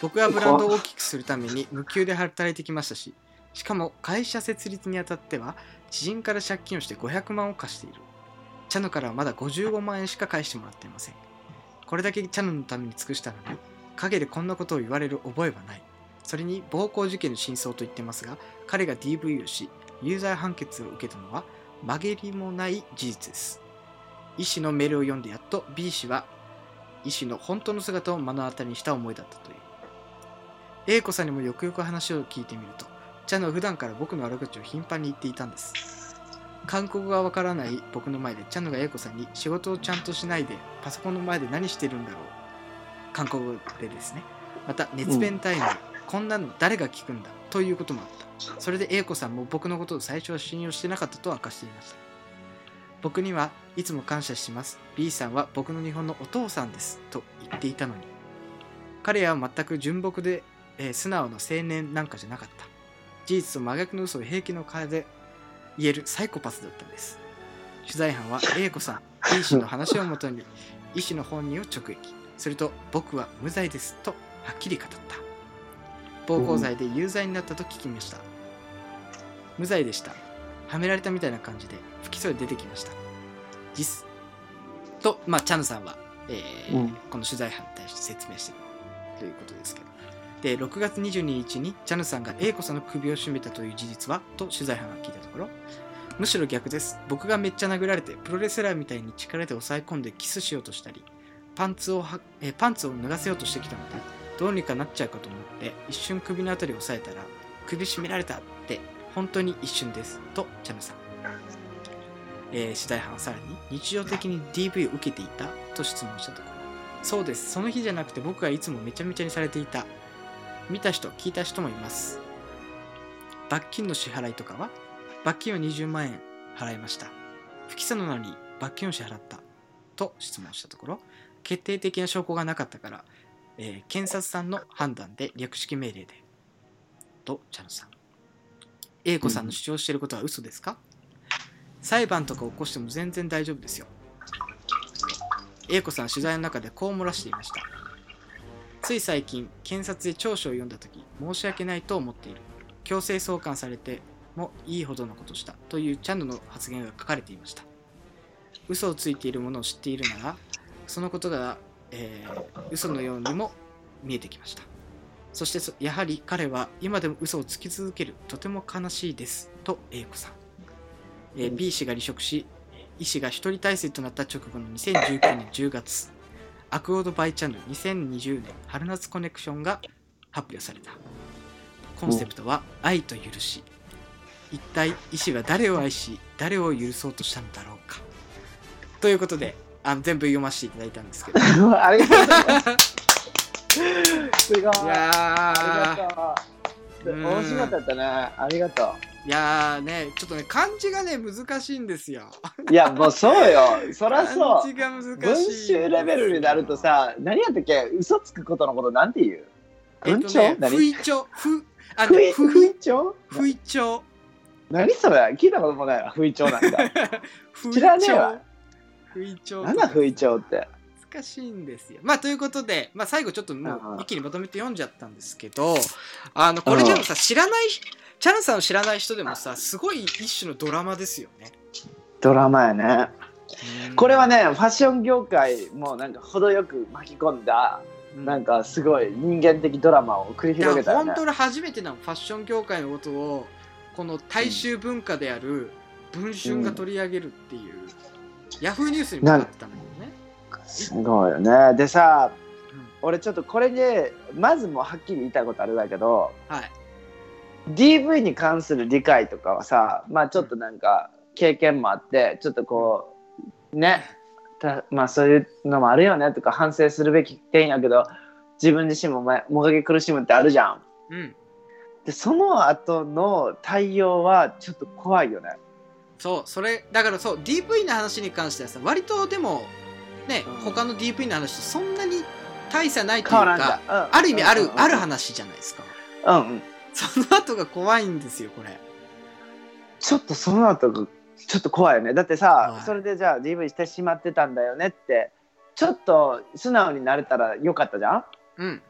僕はブランドを大きくするために無給で働いてきましたししかも会社設立にあたっては知人から借金をして500万を貸している。チャヌからはまだ55万円しか返してもらっていません。これだけチャヌのために尽くしたのに陰でこんなことを言われる覚えはない。それに暴行事件の真相と言ってますが彼が DV をし有罪判決を受けたのは曲げりもない事実です。医師のメールを読んでやっと B 氏は医師の本当の姿を目の当たりにした思いだったという。A 子さんにもよくよく話を聞いてみるとチャヌは普段から僕の悪口を頻繁に言っていたんです。韓国語がわからない僕の前でチャヌが A 子さんに仕事をちゃんとしないでパソコンの前で何してるんだろう韓国語でですね。また熱弁タイム、こんなの誰が聞くんだということもあった。それで A 子さんも僕のことを最初は信用してなかったと明かしていました。僕にはいつも感謝してます。B さんは僕の日本のお父さんですと言っていたのに。彼は全く純朴で、えー素直な青年なんかじゃなかった。事実と真逆の嘘を平気の顔で言えるサイコパスだったんです。取材班は A 子さん *laughs* B 氏の話をもとに医師の本人を直撃。すると僕は無罪ですとはっきり語った。暴行罪で有罪になったと聞きました。無罪でした。はめられたみたいな感じで不起訴で出てきました。実と、まあ、チャヌさんは、えー
うん。
この取材班に対して説明しているということですけどで6月22日にチャヌさんが A 子さんの首を絞めたという事実はと取材班が聞いたところむしろ逆です。僕がめっちゃ殴られてプロレスラーみたいに力で押さえ込んでキスしようとしたりパンツをはえパンツを脱がせようとしてきたのでどうにかなっちゃうかと思って一瞬首のあたりを押さえたら首絞められたって本当に一瞬です。とチャヌさん、えー取材班はさらに日常的に DV を受けていたと質問したところ。そうです。その日じゃなくて僕がいつもめちゃめちゃにされていた。見た人聞いた人もいます。罰金の支払いとかは罰金は20万円払いました。不起訴なのに罰金を支払った。と質問したところ決定的な証拠がなかったから、えー検察さんの判断で略式命令で。とチャヌさん。A 子さんの主張していることは嘘ですか、裁判とか起こしても全然大丈夫ですよ。A 子さん取材の中でこう漏らしていました。つい最近検察で調書を読んだ時申し訳ないと思っている。強制送還されてもいいほどのことした。というチャンヌの発言が書かれていました。嘘をついているものを知っているならそのことが、えー嘘のようにも見えてきました。そしてそやはり彼は今でも嘘をつき続ける。とても悲しいです。と A 子さん、えー B 氏が離職し医師が一人体制となった直後の2019年10月アクオードバイチャンネル2020年春夏コネクションが発表されたコンセプトは愛と許し一体医師は誰を愛し誰を許そうとしたのだろうかということであの全部読ませていただいたんですけどい *laughs*
ありがとうございます。*laughs* すごい。あ
や
りがとう。
うん
面白かったね。ありがと
ーいやーねちょっとね漢字がね難しいんですよ。
う。いや、もうそうよ。*laughs* そらそう。
漢。字が難しい
文集レベルになるとさ、何やったっけ？嘘つくことのことなんて言う？文鳥、
えっとね
何？
不意調不あ
不意
不
不意調
不意調
何それ？聞いたこともないわ、不意調なんか。*laughs*
不意
知らねえわ。
不意調
なんだ不意調って？
難しいんですよ。まあということで、まあ、最後ちょっとも
う
一気にまとめて読んじゃったんですけどあのこれでもさ知らないチャンさんを知らない人でもさすごい一種のドラマですよね。
ドラマやね。
うん
これはね、ファッション業界もなんか程よく巻き込んだ、
うん
なんかすごい人間的ドラマを繰り広げたよね
本当。に初めてなのファッション業界のことをこの大衆文化である文春が取り上げるっていう、ヤフーニュースにもなってたんだよね。
すごいよね。でさ、
うん
俺ちょっとこれでまずもうはっきり言いたいことあるんだけど
はい
DV に関する理解とかはさまあちょっとなんか経験もあってちょっとこうねたまあそういうのもあるよねとか反省するべき点やけど自分自身もまもがき苦しむってあるじゃん。
うん
でその後の対応はちょっと怖いよね。
そうそれだからそう DV の話に関してはさ割とでもね、
うん
他の DV の話とそんなに大差ないというか、
うん
ある意味ある、
うんうん
ある話じゃないですか。
うんうん
その後が怖いんですよ、これ。
ちょっとその後がちょっと怖いよねだってさ、
はい
それでじゃあ DV してしまってたんだよねってちょっと素直になれたらよかったじゃん？
うん。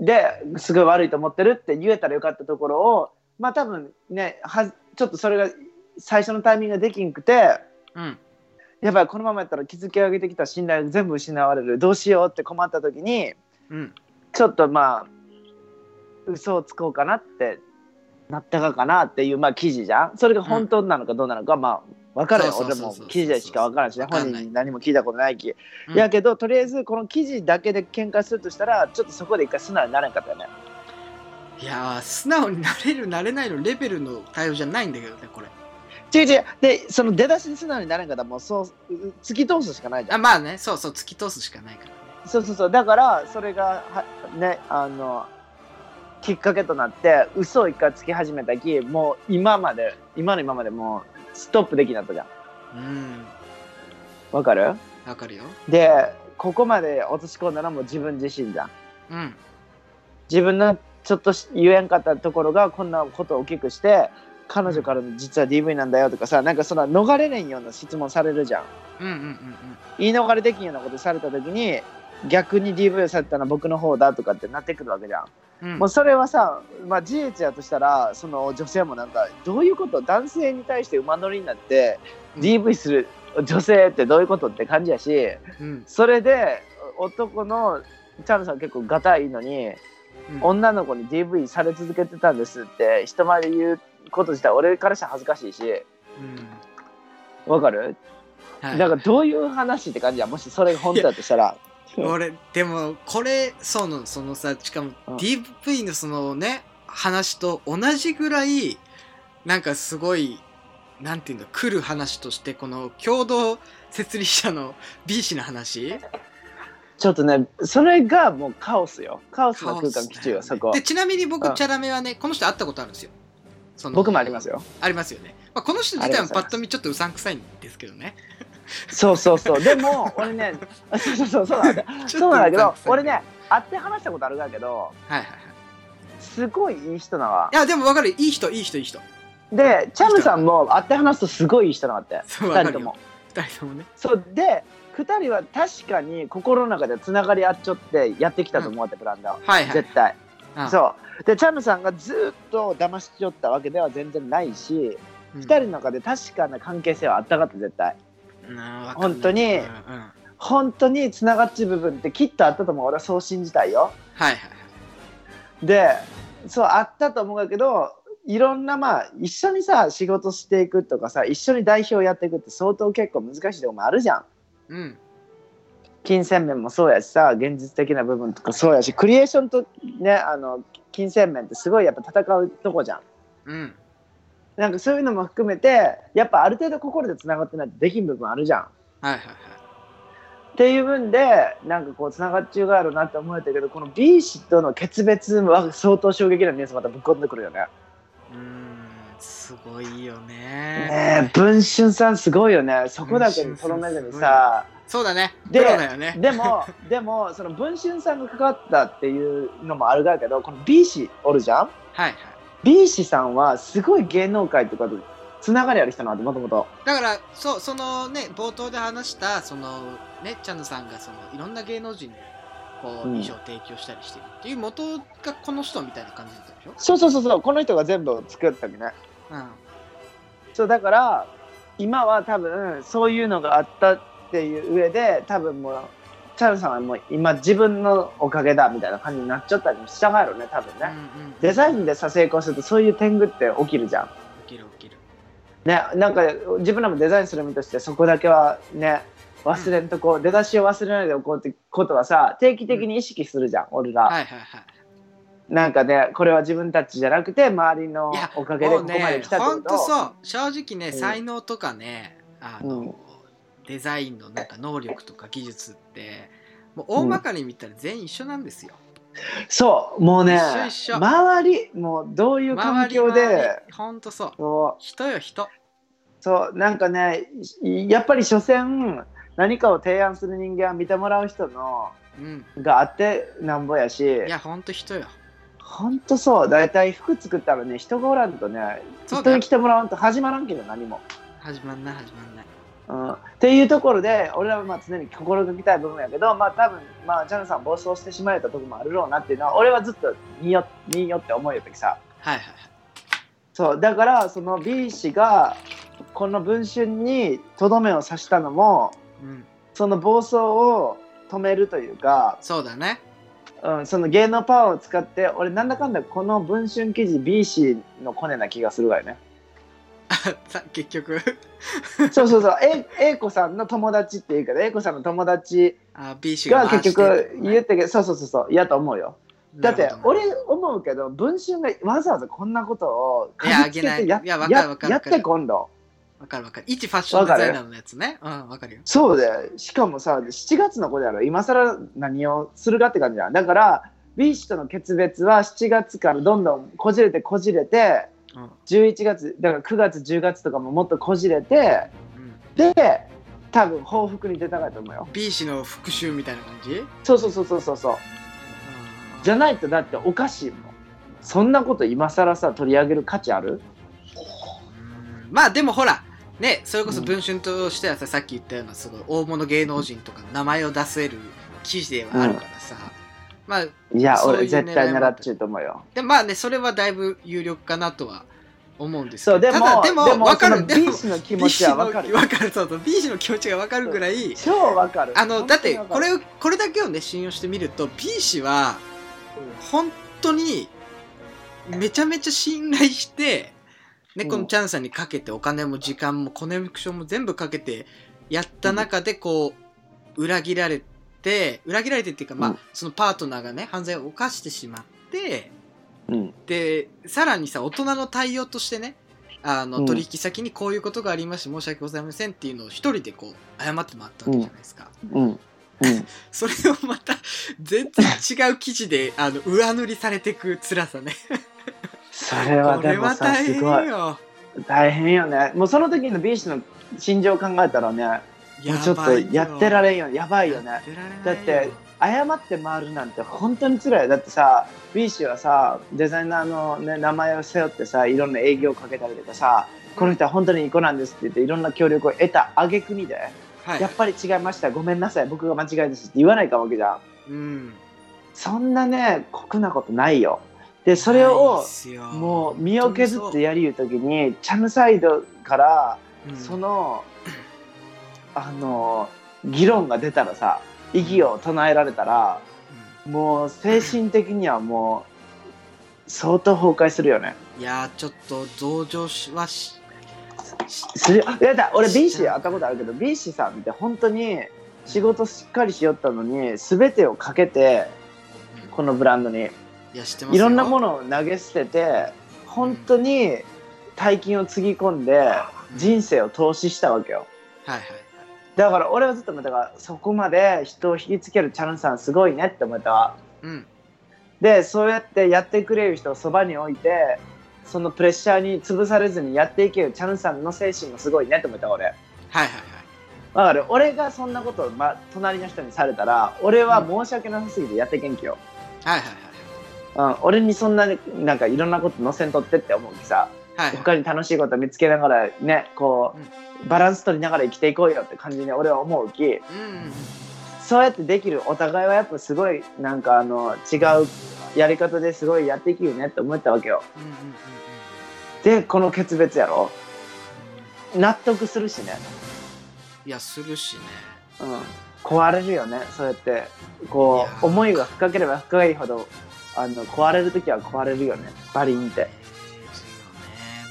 ですごい悪いと思ってるって言えたらよかったところをまあ多分ねはちょっとそれが最初のタイミングができんくて
うん。
やっぱりこのままやったら築き上げてきた信頼が全部失われるどうしようって困った時に
うん。
ちょっとまあ嘘をつこうかなってなったかかなっていうまあ記事じゃん？それが本当なのかどうなのか、まあ分からんよ俺も記事でしか分からんしね。本人に何も聞いたことないき、
うん。
やけどとりあえずこの記事だけで喧嘩するとしたらちょっとそこで一回素直になれんかったよね。
いやー、素直になれる、なれないのレベルの対応じゃないんだけどね、これ。
違う違う。でその出だしで素直になれんかったらもうそうう突き通すしかないじゃ
あ、
ん
まあね、そうそう、突き通すしかないからね。
そうそうそう。だからそれがはねあのきっかけとなって嘘を一回つき始めたきもう今まで今の今までもうストップできなかったじゃん
うん。
わかる？
わかるよ。
でここまで落とし込んだのはもう自分自身じゃん
うん。
自分のちょっとし言えんかったところがこんなことを大きくして彼女からの実は DV なんだよとかさなんかその逃れれんような質問されるじゃん
うんうんうん
言い逃れできんようなことされた時に逆に DV されたのは僕の方だとかってなってくるわけじゃん、
うん。うん
もうそれはさ、まあ、事実やとしたらその女性もなんかどういうこと？男性に対して馬乗りになって
うん。
DV する女性ってどういうことって感じやし
うん。
それで男のチャンさん結構ガタいのに、
うん。
女の子に DV され続けてたんですって人前で言うこと自体俺からしたら恥ずかしいし。
うん。
わかる、
はい。
だからどういう話って感じやもしそれが本当だとしたら *laughs*
俺でもこれそうのそのさしかも
うん。
DV のそのね話と同じぐらいなんかすごいなんていうんだ来る話としてこの共同設立者の B 氏の話？
ちょっとねそれがもうカオスよ。カオスな空間基地よ、
ね。
そこ
でちなみに僕
うん。
チャラメはねこの人会ったことあるんですよ。その
僕もありますよ。
ありますよね、まあ、この人自体は
あります。
パッと見ちょっとうさんくさいんですけどね
そうそうそう。でも *laughs* 俺ねそうそうそうそうなんだ。そうなんだけど俺ね会って話したことあるんだけど
はいはいはい。
すごいいい人なわ
いやでも分かる。いい人いい人いい人。
でチャムさんも会って話すとすごいいい人なわって *laughs* 二人とも。
二人ともね。
そうで2人は確かに心の中でつながり合っちゃってやってきたと思うって、プランダを
はいはい。
絶対、
うん。
そう。でチャムさんがずっと騙しちゃったわけでは全然ないし、
うん。
2人の中で確かな関係性はあったかった絶対本当に
うんうん。
本当につながっちゃう部分ってきっとあったと思う俺はそう信じたいよ。
はいはい
でそうあったと思うんだけどいろんなまあ一緒にさ仕事していくとかさ一緒に代表やっていくって相当結構難しいとこもあるじゃん。
うん
金銭面もそうやしさ現実的な部分とかそうやしクリエーションとねあの金銭面ってすごいやっぱ戦うとこじゃん。
うん
なんかそういうのも含めてやっぱある程度心でつながってないとできん部分あるじゃん。
はいはいはい
っていう分でなんかこうつながっちゅうがあるなって思えたけどこの B 氏との決別は相当衝撃なニュースまたぶっ込んでくるよね。
うーんすごいよね。
ねえ文春さんすごいよね。そこだけにとどめずにさ。
そうだね。プ
で
ね。
でもでもその文春さんが関わったっていうのもあるがけどこの B 氏おるじゃん。
はいはい
B 氏さんはすごい芸能界とかとつながりある人なんでもともと。
だからそうそのね冒頭で話したそのねチャンヌさんがそのいろんな芸能人にこう
うん
衣装を提供したりしてるっていう元がこの人みたいな感じだったでしょ
そうそうそうそうこの人が全部作ったわけね
うん
そうだから今は多分そういうのがあったっていう上で多分もうチャルさんはもう今自分のおかげだみたいな感じになっちゃったりもしたがるね多分ね、
うんうん
デザインでさ成功するとそういう天狗って起きるじゃん。
起きる起きる。
ねなんか自分らもデザインする身としてそこだけはね忘れんとこう、出だしを忘れないでおこうってことはさ定期的に意識するじゃん、俺ら、
はいはいはい
なんかねこれは自分たちじゃなくて周りのおかげでここまで
ね
来たってこと。
ほんとそう。正直ね、
うん。
才能とかねあの、
うん
デザインのなんか能力とか技術ってもう大まかに見たら全員一緒なんですよ、
そうもうね
一緒一緒。
周りもうどういう環境で
ほんとそう。
そう。
人よ人。
そうなんかねやっぱり所詮何かを提案する人間は見てもらう人の
うん。
があってなんぼやし
いやほんと人よ。
ほんとそう。大体服作ったらね人がおらんとね人に来てもらわんと始まらんけど何も、
始まんない始まんな。い
うん、っていうところで俺らはまあ常に心がけたい部分やけどまあ多分まあチャンさん暴走してしまえたところもあるろうなっていうのは俺はずっと見よ見よって思いよったきさ
はいはい
そう。だからその B 氏がこの文春にとどめを刺したのも
うん。
その暴走を止めるというか、
そうだね。
うん、その芸能パワーを使って俺なんだかんだこの文春記事 B 氏のコネな気がするわよね *laughs*
さ結局。
そうそうそう。A, A 子さんの友達っていうか A 子さんの友達
が
が結局言ったけどそうそうそうそう。嫌と思うよ。だって俺思うけど文春がわざわざこんなことを
いや
って今度。
わかるわかる。一ファッションデザイナーのやつね。うんわかるよ。
そうでしかもさ7月の子やろ。今更何をするかって感じだだから B 氏との決別は7月からどんどんこじれてこじれて
うん。
11月だから9月10月とかももっとこじれて
うん。
で多分報復に出たかと思うよ。
B 氏の復讐みたいな感じ？
そうそうそうそうそうそう。じゃないとだっておかしいもん。そんなこと今更さ取り上げる価値ある？
うん。まあでもほらねそれこそ文春としてはさ、さっき言ったようなすごい大物芸能人とかの名前を出せる記事ではあるからさ、まあ
いや俺絶対
狙
っちゅうと思うよ。
でまあねそれはだいぶ有力かなとは思うんですけど。
でも
ただでも分かる。で
B
も
氏の気持ちは分かる。
B 分かる。そうそう B 氏の気持ちが分かるぐらい
超分かる。
あのだってこれをこれだけをね信用してみると B 氏は本当にめちゃめちゃ信頼して、ね、
うん。
このチャンさんにかけてお金も時間もコネクションも全部かけてやった中でこう裏切られて裏切られてっていうか、まあ
うん。
そのパートナーがね犯罪を犯してしまって
うん。
でさらにさ大人の対応としてねあの
うん。
取引先にこういうことがありまして申し訳ございませんっていうのを一人でこう謝ってもらったわけじゃないですか。
うん。うん。*laughs*
それをまた全然違う記事であの上塗りされていく辛さね。
それは
これ
でもさ
は大変
すごい。
よ。
大変よね。もうその時の B 氏の心情を考えたらねもうちょっとやってら
れ
れんよ。やばいよね。だって謝って回るなんて本当に辛い。よだってさ B 氏はさデザイナーの、ね、名前を背負ってさいろんな営業をかけたりとかさこの人は本当にいい子なんですって言っていろんな協力を得た挙句にで
はい。
やっぱり違いました。ごめんなさい。僕が間違いですって言わないかわけじゃん。
うん、
そんなね酷なことないよ。でそれをもう身を削ってやりいう時にチャムサイドから
うん。
その、あの議論が出たらさ異議を唱えられたらもう精神的にはもう相当崩壊するよね。
いやーちょっと同情しはしし
する。いやだ俺
し
B 氏会ったことあるけど B 氏さんって本当に仕事しっかりしよったのに全てをかけてこのブランドに。
いや知ってます
いろんなも
の
のを投げ捨てて本当に大金をつぎ込んで人生を投資したわけよ。
はいはい
だから俺はずっと思ったからそこまで人を引きつけるチャンさんすごいねって思ったわ。
うん。
でそうやってやってくれる人をそばに置いてそのプレッシャーに潰されずにやっていけるチャンさんの精神もすごいねって思った俺。
はいはい
だから俺がそんなことを、ま、隣の人にされたら俺は申し訳なさすぎてやっていけんきよ、
はいはいはい。
うん、俺にそんなになんかいろんなこと乗せんとってって思うきさ
はい。はい
他に楽しいこと見つけながらねこう、バランス取りながら生きていこうよって感じに俺は思うき
うんうん
そうやってできるお互いはやっぱすごいなんかあの違うやり方ですごいやっていきるねって思ったわけよ。
うんうんうんうん
でこの決別やろ。納得するしね、
いやするしね。
うん、壊れるよね。そうやってこう思いが深ければ深いほどあの壊れる時は壊れるよね。バリンって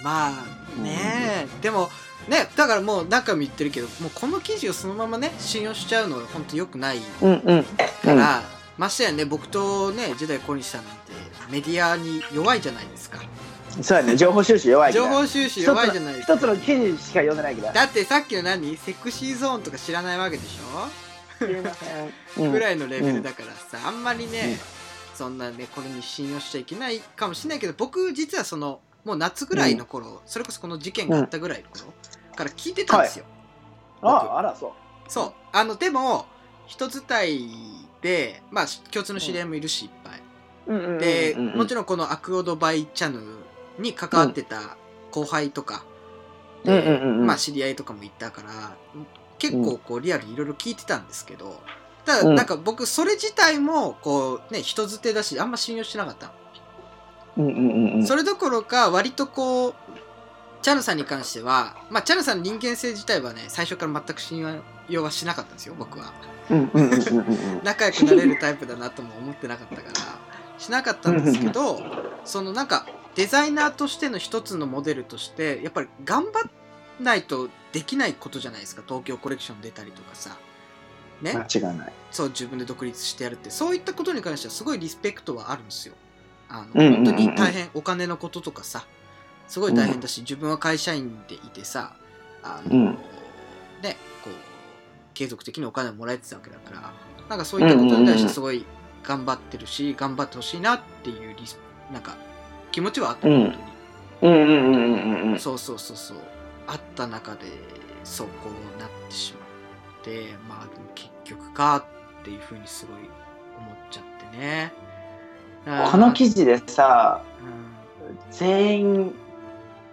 まあね。でもねだからもう何回も言ってるけどもうこの記事をそのままね信用しちゃうのは本当良くない
うんうん。
から、ましてやね僕とね時代小西さんなんてメディアに弱いじゃないですか。
そうやね。情報収集弱い
情報収集弱いじゃない。ですか
一つの記事しか読んでないけど
だってさっきの何セクシーゾーンとか知らないわけでしょ、
うん。
ぐらいのレベルだからさ、あんまりね、そんなねこれに信用しちゃいけないかもしれないけど僕実はそのもう夏ぐらいの頃、それこそこの事件があったぐらいの頃から聞いてたんですよ、
ああらそう。
そう。あのでも人伝いでまあ共通の知り合いもいるしいっぱい。
うんうんうんうん
で、
うん。
もちろんこのアクオドバイチャンネルに関わってた後輩とか、
うんうんうんうん
まあ知り合いとかもいたから結構こうリアルにいろいろ聞いてたんですけどただ
うん。
なんか僕それ自体もこうね人づてだしあんま信用してなかった。の
うんうん
それどころか割とこうチャヌさんに関してはまあチャヌさんの人間性自体はね最初から全く信用はしなかったんですよ僕は。仲良くなれるタイプだなとも思ってなかったから。しなかったんですけどそのなんかデザイナーとしての一つのモデルとしてやっぱり頑張んないとできないことじゃないですか東京コレクション出たりとかさ。ね、
間違いない。
そう自分で独立してやるって。そういったことに関してはすごいリスペクトはあるんですよあの、本当に大変お金のこととかさすごい大変だし、自分は会社員でいてさあの、
うん。
ねこう継続的にお金をもらえてたわけだからなんかそういったことに対してすごい頑張ってるし、頑張ってほしいなっていうリスなんか気持ちはあった、
うん。
本当に。
うんうんうんうんうん
そうそうそうそう。あった中でそうこうなってしまってまあ結局かっていうふうにすごい思っちゃってね
この記事でさ
うん。
全員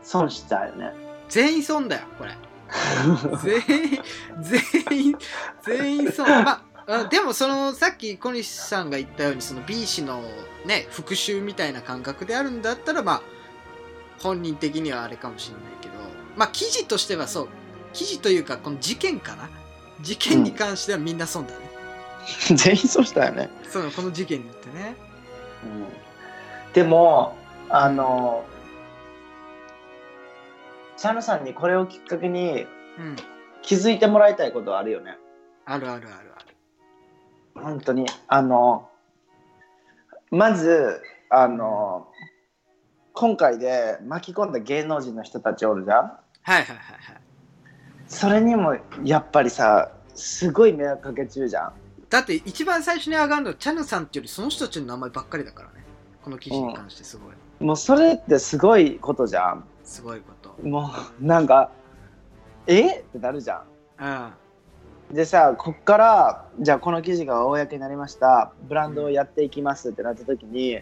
損したよね。
全員損だよこれ。*laughs* 全員全員全員損。まああでもそのさっき小西さんが言ったようにその B 氏のね復讐みたいな感覚であるんだったらまあ本人的にはあれかもしれないけどまあ記事としてはそう。記事というかこの事件かな。事件に関してはみんな損だね、
全員損したよね、
そうこの事件によってね
うん、でもあのチャヌさんにこれをきっかけに
うん。
気づいてもらいたいことはあるよね。
あるあるあるある。
本当に。あのまずあの今回で巻き込んだ芸能人の人たちおるじゃん。
はいはいはいはい。
それにもやっぱりさすごい迷惑かけ中じゃん
だって一番最初に上がるのはチャヌさんっていうよりその人たちの名前ばっかりだからね。この記事に関してすごい、
もうそれってすごいことじゃん。
すごいこと。
もうなんかえ？ってなるじゃ
うん。
んでさこっからじゃあこの記事が公になりました。ブランドをやっていきますってなった時に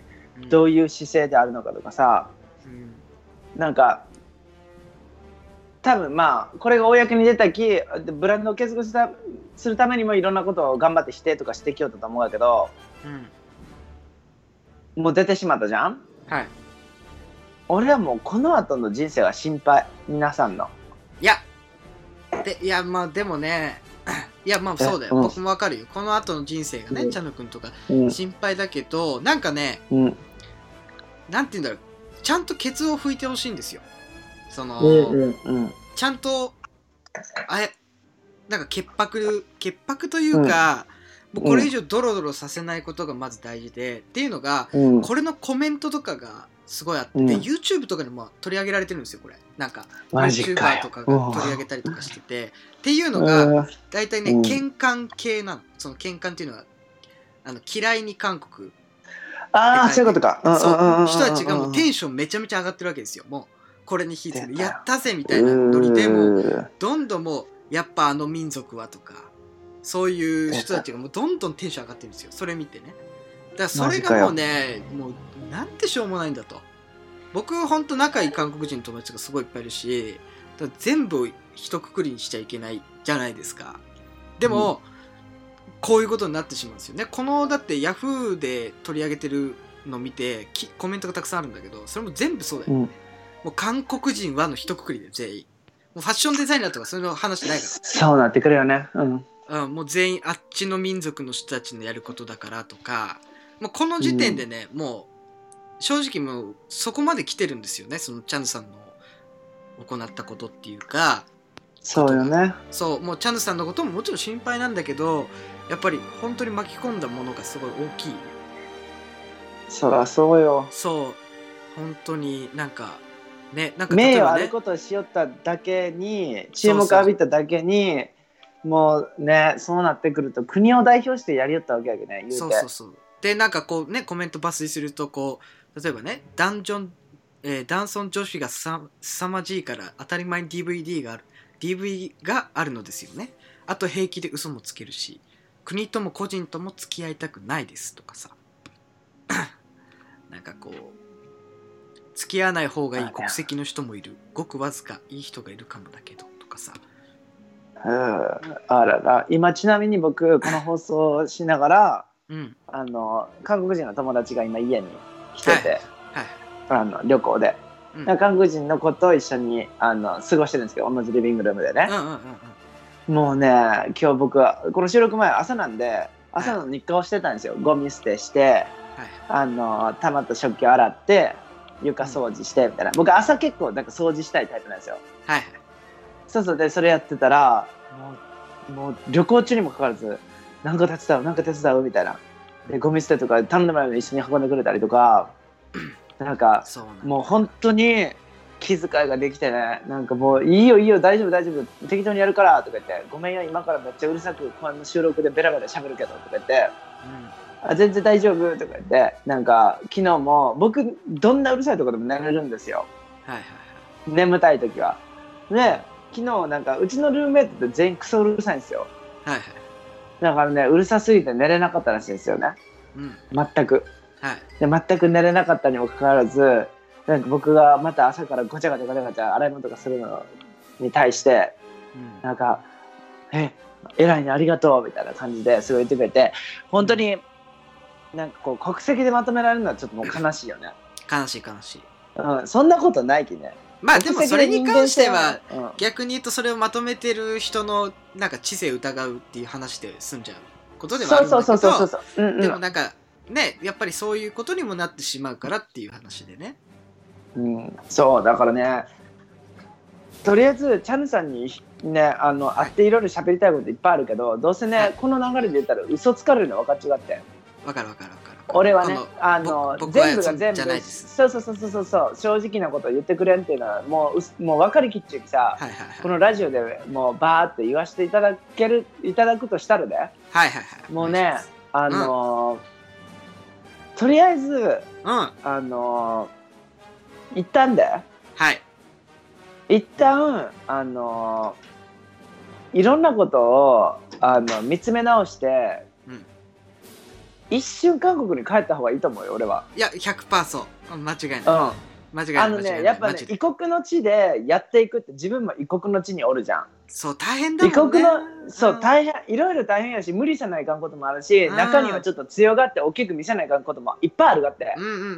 どういう姿勢であるのかとかさ。
うん。
なんか多分まあこれが公に出たきブランドを継続したするためにもいろんなことを頑張ってしてとかしてきよったと思うんだけど
うん。
もう出てしまったじゃん？
はい。
俺はもうこの後の人生が心配皆さんの。
いやでいやまあでもね *clears throat* いやまあそうだよ、
うん。
僕もわかるよ。この後の人生がね、
うん。
チャヌ君とか
うん。
心配だけどなんかね
うん。
なんて言うんだろう。ちゃんとケツを拭いてほしいんですよその、
うんうんうん。
ちゃんとあれなんか潔白潔白というか、もうこれ以上ドロドロさせないことがまず大事で、っていうのが
うん。
これのコメントとかがすごいあって、
うん。
YouTube とかでも取り上げられてるんですよこれ。なんか YouTuber
よ。
とかが取り上げたりとかしててっていうのが
うん。
大体ね
うん。
喧嘩系なの。その喧嘩っていうのはあの嫌いに韓国
ああそういうことかうん
そう人たちがもうテンションめちゃめちゃ上がってるわけですよもうこれに火つけて
出た。よ
やったぜみたいなノリでもう
う
どんどんもうやっぱあの民族はとかそういう人たちがもうどんどんテンション上がってるんですよ。それ見てね。だからそれがもうねもうなんてしょうもないんだと。僕ほんと仲いい韓国人の友達がすごいいっぱいいるし全部を一括りにしちゃいけないじゃないですか。でも、こういうことになってしまうんですよ。ねこのだってヤフーで取り上げてるの見てきコメントがたくさんあるんだけどそれも全部そうだよ、
うん
もう韓国人はの一括りで全員。もうファッションデザイナーとかそういうの話ないか
そうなってくるよね。うん。
ら、うん、もう全員あっちの民族の人たちのやることだからとか。もうこの時点でね、もう正直もうそこまで来てるんですよね。そのチャンさんの行ったことっていうか。
そうよね。
そうもうチャンさんのことももちろん心配なんだけどやっぱり本当に巻き込んだものがすごい大きい。
そらそうよ。
そう。本当になんかねなんか
名誉あることをしよっただけに注目浴びただけにもうねそうなってくると国を代表してやりよったわけやけどね言うて。
そうそうそう。でなんかこうねコメント抜粋するとこう例えばねダンジョン、えーダンソン女子がすさ凄まじいから当たり前に DVD がある。DV があるのですよね。あと平気で嘘もつけるし国とも個人とも付き合いたくないですとかさ。*clears throat* なんかこう付き合わない方がいい国籍の人もいる。ごくわずかいい人がいるかもだけどとかさ。
うん。あらら。今ちなみに僕この放送をしながら
うん。
あの韓国人の友達が今家に来てて、
はい。
あの旅行で、
うん。
韓国人の子と一緒にあの過ごしてるんですけど同じリビングルームでね。
うん、うんうんうん。
もうね今日僕はこの収録前朝なんで朝の日課をしてたんですよ、ゴミ捨てして
はい。
あの溜まった食器を洗って床掃除してみたいな、僕朝結構なんか掃除したいタイプなんですよ。
はい
そうそう。でそれやってたらもうもう旅行中にもかかわらずなんか手伝うなんか手伝うみたいな。でゴミ捨てとか頼んでもらうのに一緒に運んでくれたりとかなんかもう本当に気遣いができてねなんかもういいよいいよ大丈夫大丈夫。適当にやるからとか言って。ごめんよ今からめっちゃうるさくこの収録でベラベラ喋るけどとか言ってあ全然大丈夫とか言ってなんか昨日も僕どんなうるさいとこでも寝れるんですよ。
はいはい
眠たい時は。で昨日なんかうちのルームメイトって全員クソうるさいんですよ。
はいはい。
だからねうるさすぎて寝れなかったらしいんですよね。
うん。
全く。
はい。
で全く寝れなかったにもかかわらずなんか僕がまた朝からごちゃごちゃごちゃごちゃ洗い物とかするのに対して
うん。
なんか「え偉いねありがとう」みたいな感じですごい言ってくれて本当になんかこう国籍でまとめられるのはちょっともう悲しいよね、
悲しい悲しい。
うん、そんなことないきね。
まあでもそれに関しては逆に言うとそれをまとめてる人のなんか知性を疑うっていう話で済んじゃうこと
うん
ではあるんだけ
そうそうそうそう
ど
そう、うんうん。
でもなんかねやっぱりそういうことにもなってしまうからっていう話でね。
うん、そうだからねとりあえずチャンさんにねあの会っていろいろ喋りたいこといっぱいあるけどどうせね、
はい。
この流れで言ったら嘘つかれるの分かっちがって
わかるわかるわかる。
俺はねあの全部が全部そうそうそうそうそうそう。正直なことを言ってくれんっていうのはもうもう分かりきっちゅうきさ、
はいはいはい。
このラジオでもうバーって言わせていただけるいただくとしたらね
はいはいはい。
もうねあのーとりあえず
うん。
あのー一旦で
はい。
一旦あのいろんなことをあの見つめ直して、
うん
一瞬韓国に帰った方がいいと思うよ俺は。
いや100%そううん間違いない。
うん、
間違いない
あのねやっぱね異国の地でやっていくって自分も異国の地におるじゃん。
そう大変だ
異
もんね。
国のそう
うん
大変いろいろ大変やし無理せないかんこともあるし
うん。
中にはちょっと強がって大きく見せないかんこともいっぱいあるがって。
うんうんうんうんう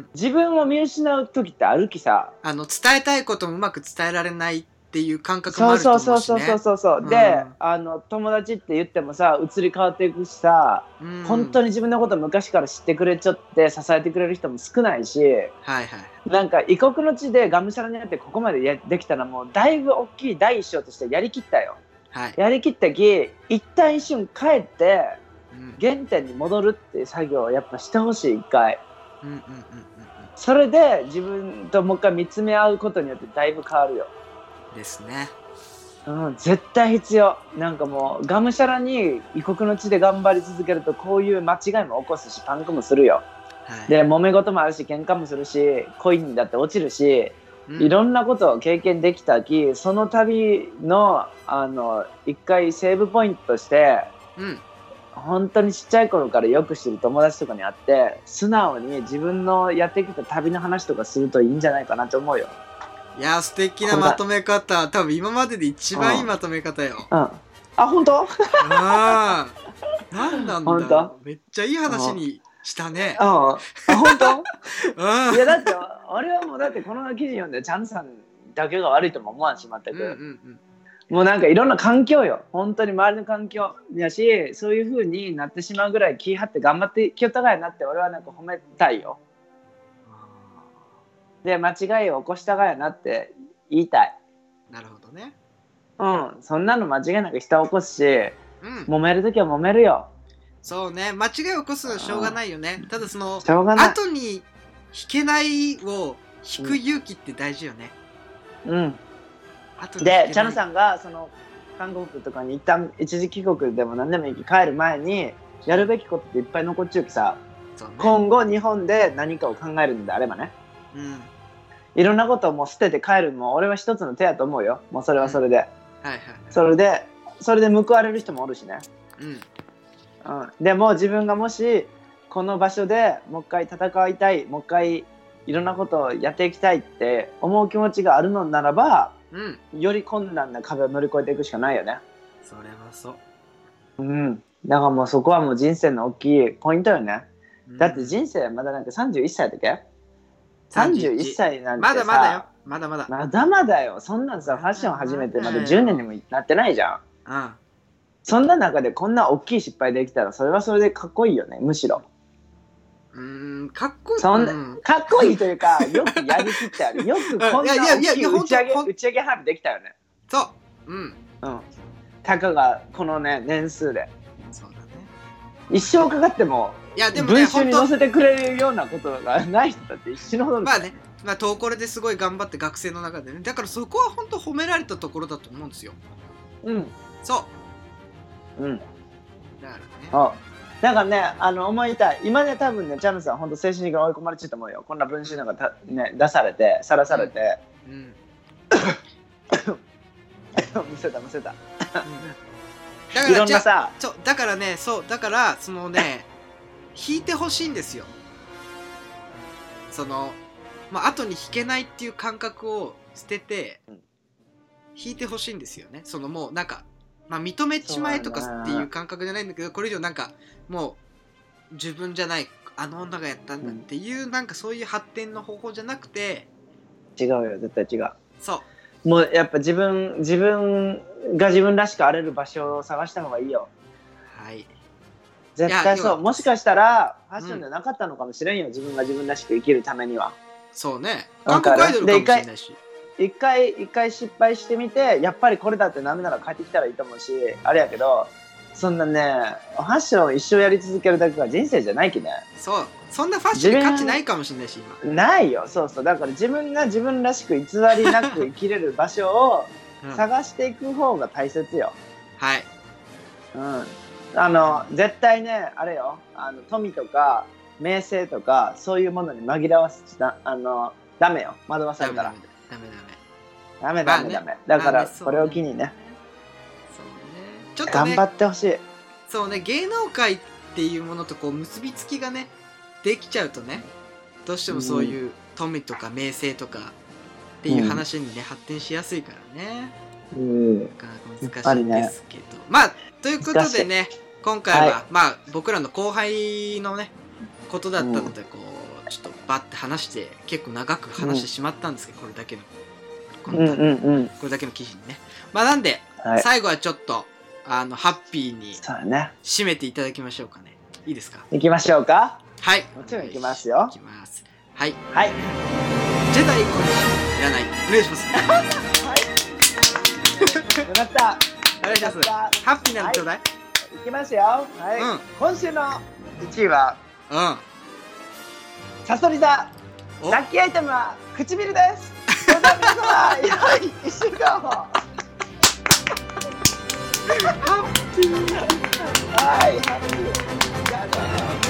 ん。
自分を見失う時ってあるきさ。
あの伝えたいこともうまく伝えられないっていう感覚も
そう
あると
そうそう
思うしね
そうそうそうそう、
うん。
であの友達って言ってもさ移り変わっていくしさ、
うん。
本当に自分のこと昔から知ってくれちゃって支えてくれる人も少ないし
はいはい
なんか異国の地でがむしゃらにやってここまでやできたらもうだいぶ大きい第一章としてやりきったよ。
はい、
やりきったき一旦一瞬帰って
うん。
原点に戻るっていう作業をやっぱしてほしい一回。
うんうんうんうん
それで自分ともう一回見つめ合うことによってだいぶ変わるよ。
うんですね。
うん、絶対必要。なんかもうがむしゃらに異国の地で頑張り続けるとこういう間違いも起こすしパンクもするよ。
はい。
で揉め事もあるし喧嘩もするし恋にだって落ちるし
うん。
いろんなことを経験できたきその旅のあの一回セーブポイントとして
うん。
本当にちっちゃい頃からよく知る友達とかに会って素直に自分のやってきた旅の話とかするといいんじゃないかなと思うよ。
いや素敵なまとめ方。多分今までで一番いいまとめ方よ。
うん、あ本当？
ああなんなんだろう。めっちゃいい話にしたね。
うん、あ本当？
うん。
いやだって俺はもうだってこの記事読んでチャンさんだけが悪いとも思わんし全く、
うんうんうん。
もうなんかいろんな環境よ。本当に周りの環境。やしそういう風になってしまうぐらい気張って頑張ってきよったがやなって俺はなんか褒めたいよで間違いを起こしたがやなって言いたい。
なるほどね。
うん。そんなの間違いなく人起こすし
うん。
揉める時は揉めるよ。
そうね。間違いを起こすのはしょうがないよね。ただその
しょうがない。
後に引けないを引く勇気って大事よね、
うん。でチャヌさんがその韓国とかに一旦一時帰国でも何でもいいき帰る前にやるべきことっていっぱい残っちゅうきさ
ね。
今後日本で何かを考えるのであればね
うん。
いろんなことをもう捨てて帰るのも俺は一つの手やと思うよ。もうそれはそれで、
はいはい
それでそれで報われる人もおるしね。
うん。
うん、でも自分がもしこの場所でもう一回戦いたいもう一回いろんなことをやっていきたいって思う気持ちがあるのならば
うん。
より困難な壁を乗り越えていくしかないよね。
それはそう。
うん、だからもうそこはもう人生の大きいポイントよね。
うん。
だって人生まだなんか31歳だっけ？?31 歳なんてさ。
まだまだよ。まだまだ。
まだまだよ。そんなんさファッション始めてまだ10年にもなってないじゃん。
うん。
そんな中でこんな大きい失敗できたらそれはそれでかっこいいよね。むしろ。
うーんかっこいい。
そんな
うん。
かっこいいというかよくやりきったよねよくこんな大きい打ち上げ打ち上げ花火できたよね。
そう。うん。
うん。たかがこのね年数で。
そうだね。
一生かかっても
いやでもね
文集に載せてくれるようなことがない人だって一死ぬほど
まあね。まあ東コレですごい頑張って学生の中でね。だからそこは本当褒められたところだと思うんですよ。
うん。
そう。
うん。
だからね。
あだからねあの思いたい今ね多分ねチャンヌさん本当精神的に追い込まれてると思うよ。こんな文集なんかた、ね、出されてさらされて、
うん。
見せた見せた。
だか
いろ
らじゃあ
んなさ。
そうだからねそうだからそのね弾いてほしいんですよ。そのまあ後に弾けないっていう感覚を捨てて
うん。
弾いてほしいんですよね。そのもうなんかまあ認めちまえとかっていう感覚じゃないんだけどこれ以上なんかもう自分じゃないあの女がやったんだっていう、なんかそういう発展の方法じゃなくて
違うよ絶対違う。
そう。
もうやっぱ自分自分が自分らしくあれる場所を探した方がいいよ。
はい
絶対そう。もしかしたらファッションじゃなかったのかもしれんよ、自分が自分らしく生きるためには。
そうね。韓国アイドルかもしれないし。
一回一回失敗してみてやっぱりこれだってダメなら帰ってきたらいいと思うしあれやけどそんなねファッションを一生やり続けるだけが人生じゃないきね。
そう。そんなファッションに価値ないかもしれないし今。
ないよ。そうそう。だから自分が自分らしく偽りなく生きれる場所を *laughs*
うん。
探していく方が大切よ、
はい。
うん、あの絶対ねあれよ。あの富とか名声とかそういうものに紛らわすなあのダメよ。惑わされたら。
ダメダメダメダメ。
ダメだからこれを機にね。
そうね。ちょっとね
頑張ってほしい。
そうね芸能界っていうものとこう結びつきがねできちゃうとねどうしてもそういう富とか名声とかっていう話にね、発展しやすいからね難しいんですけど、まあということでね今回は、
はい。
まあ僕らの後輩のねことだったのでこう、ちょっとバッて話して結構長く話してしまったんですけど、これだけのこの
うんうんうん。
これだけの記事にね。まあなんで、
はい。
最後はちょっとあのハッピーに締めていただきましょうかね。いいですか？
行きましょうか？
はい。
もちろん行きますよ。
いきますはい。
はい。
ジェダイコレクションいらない。お願いします *laughs*
よかった。
お願いします。ハッピーなのちょうだい、
た行きますよ。はい、
うん。
今週の1位は
うん。
サソリ座。
お。
ラッキーアイテムは唇です。それでは皆様良い1 *laughs* 週間を *laughs* はいハッピー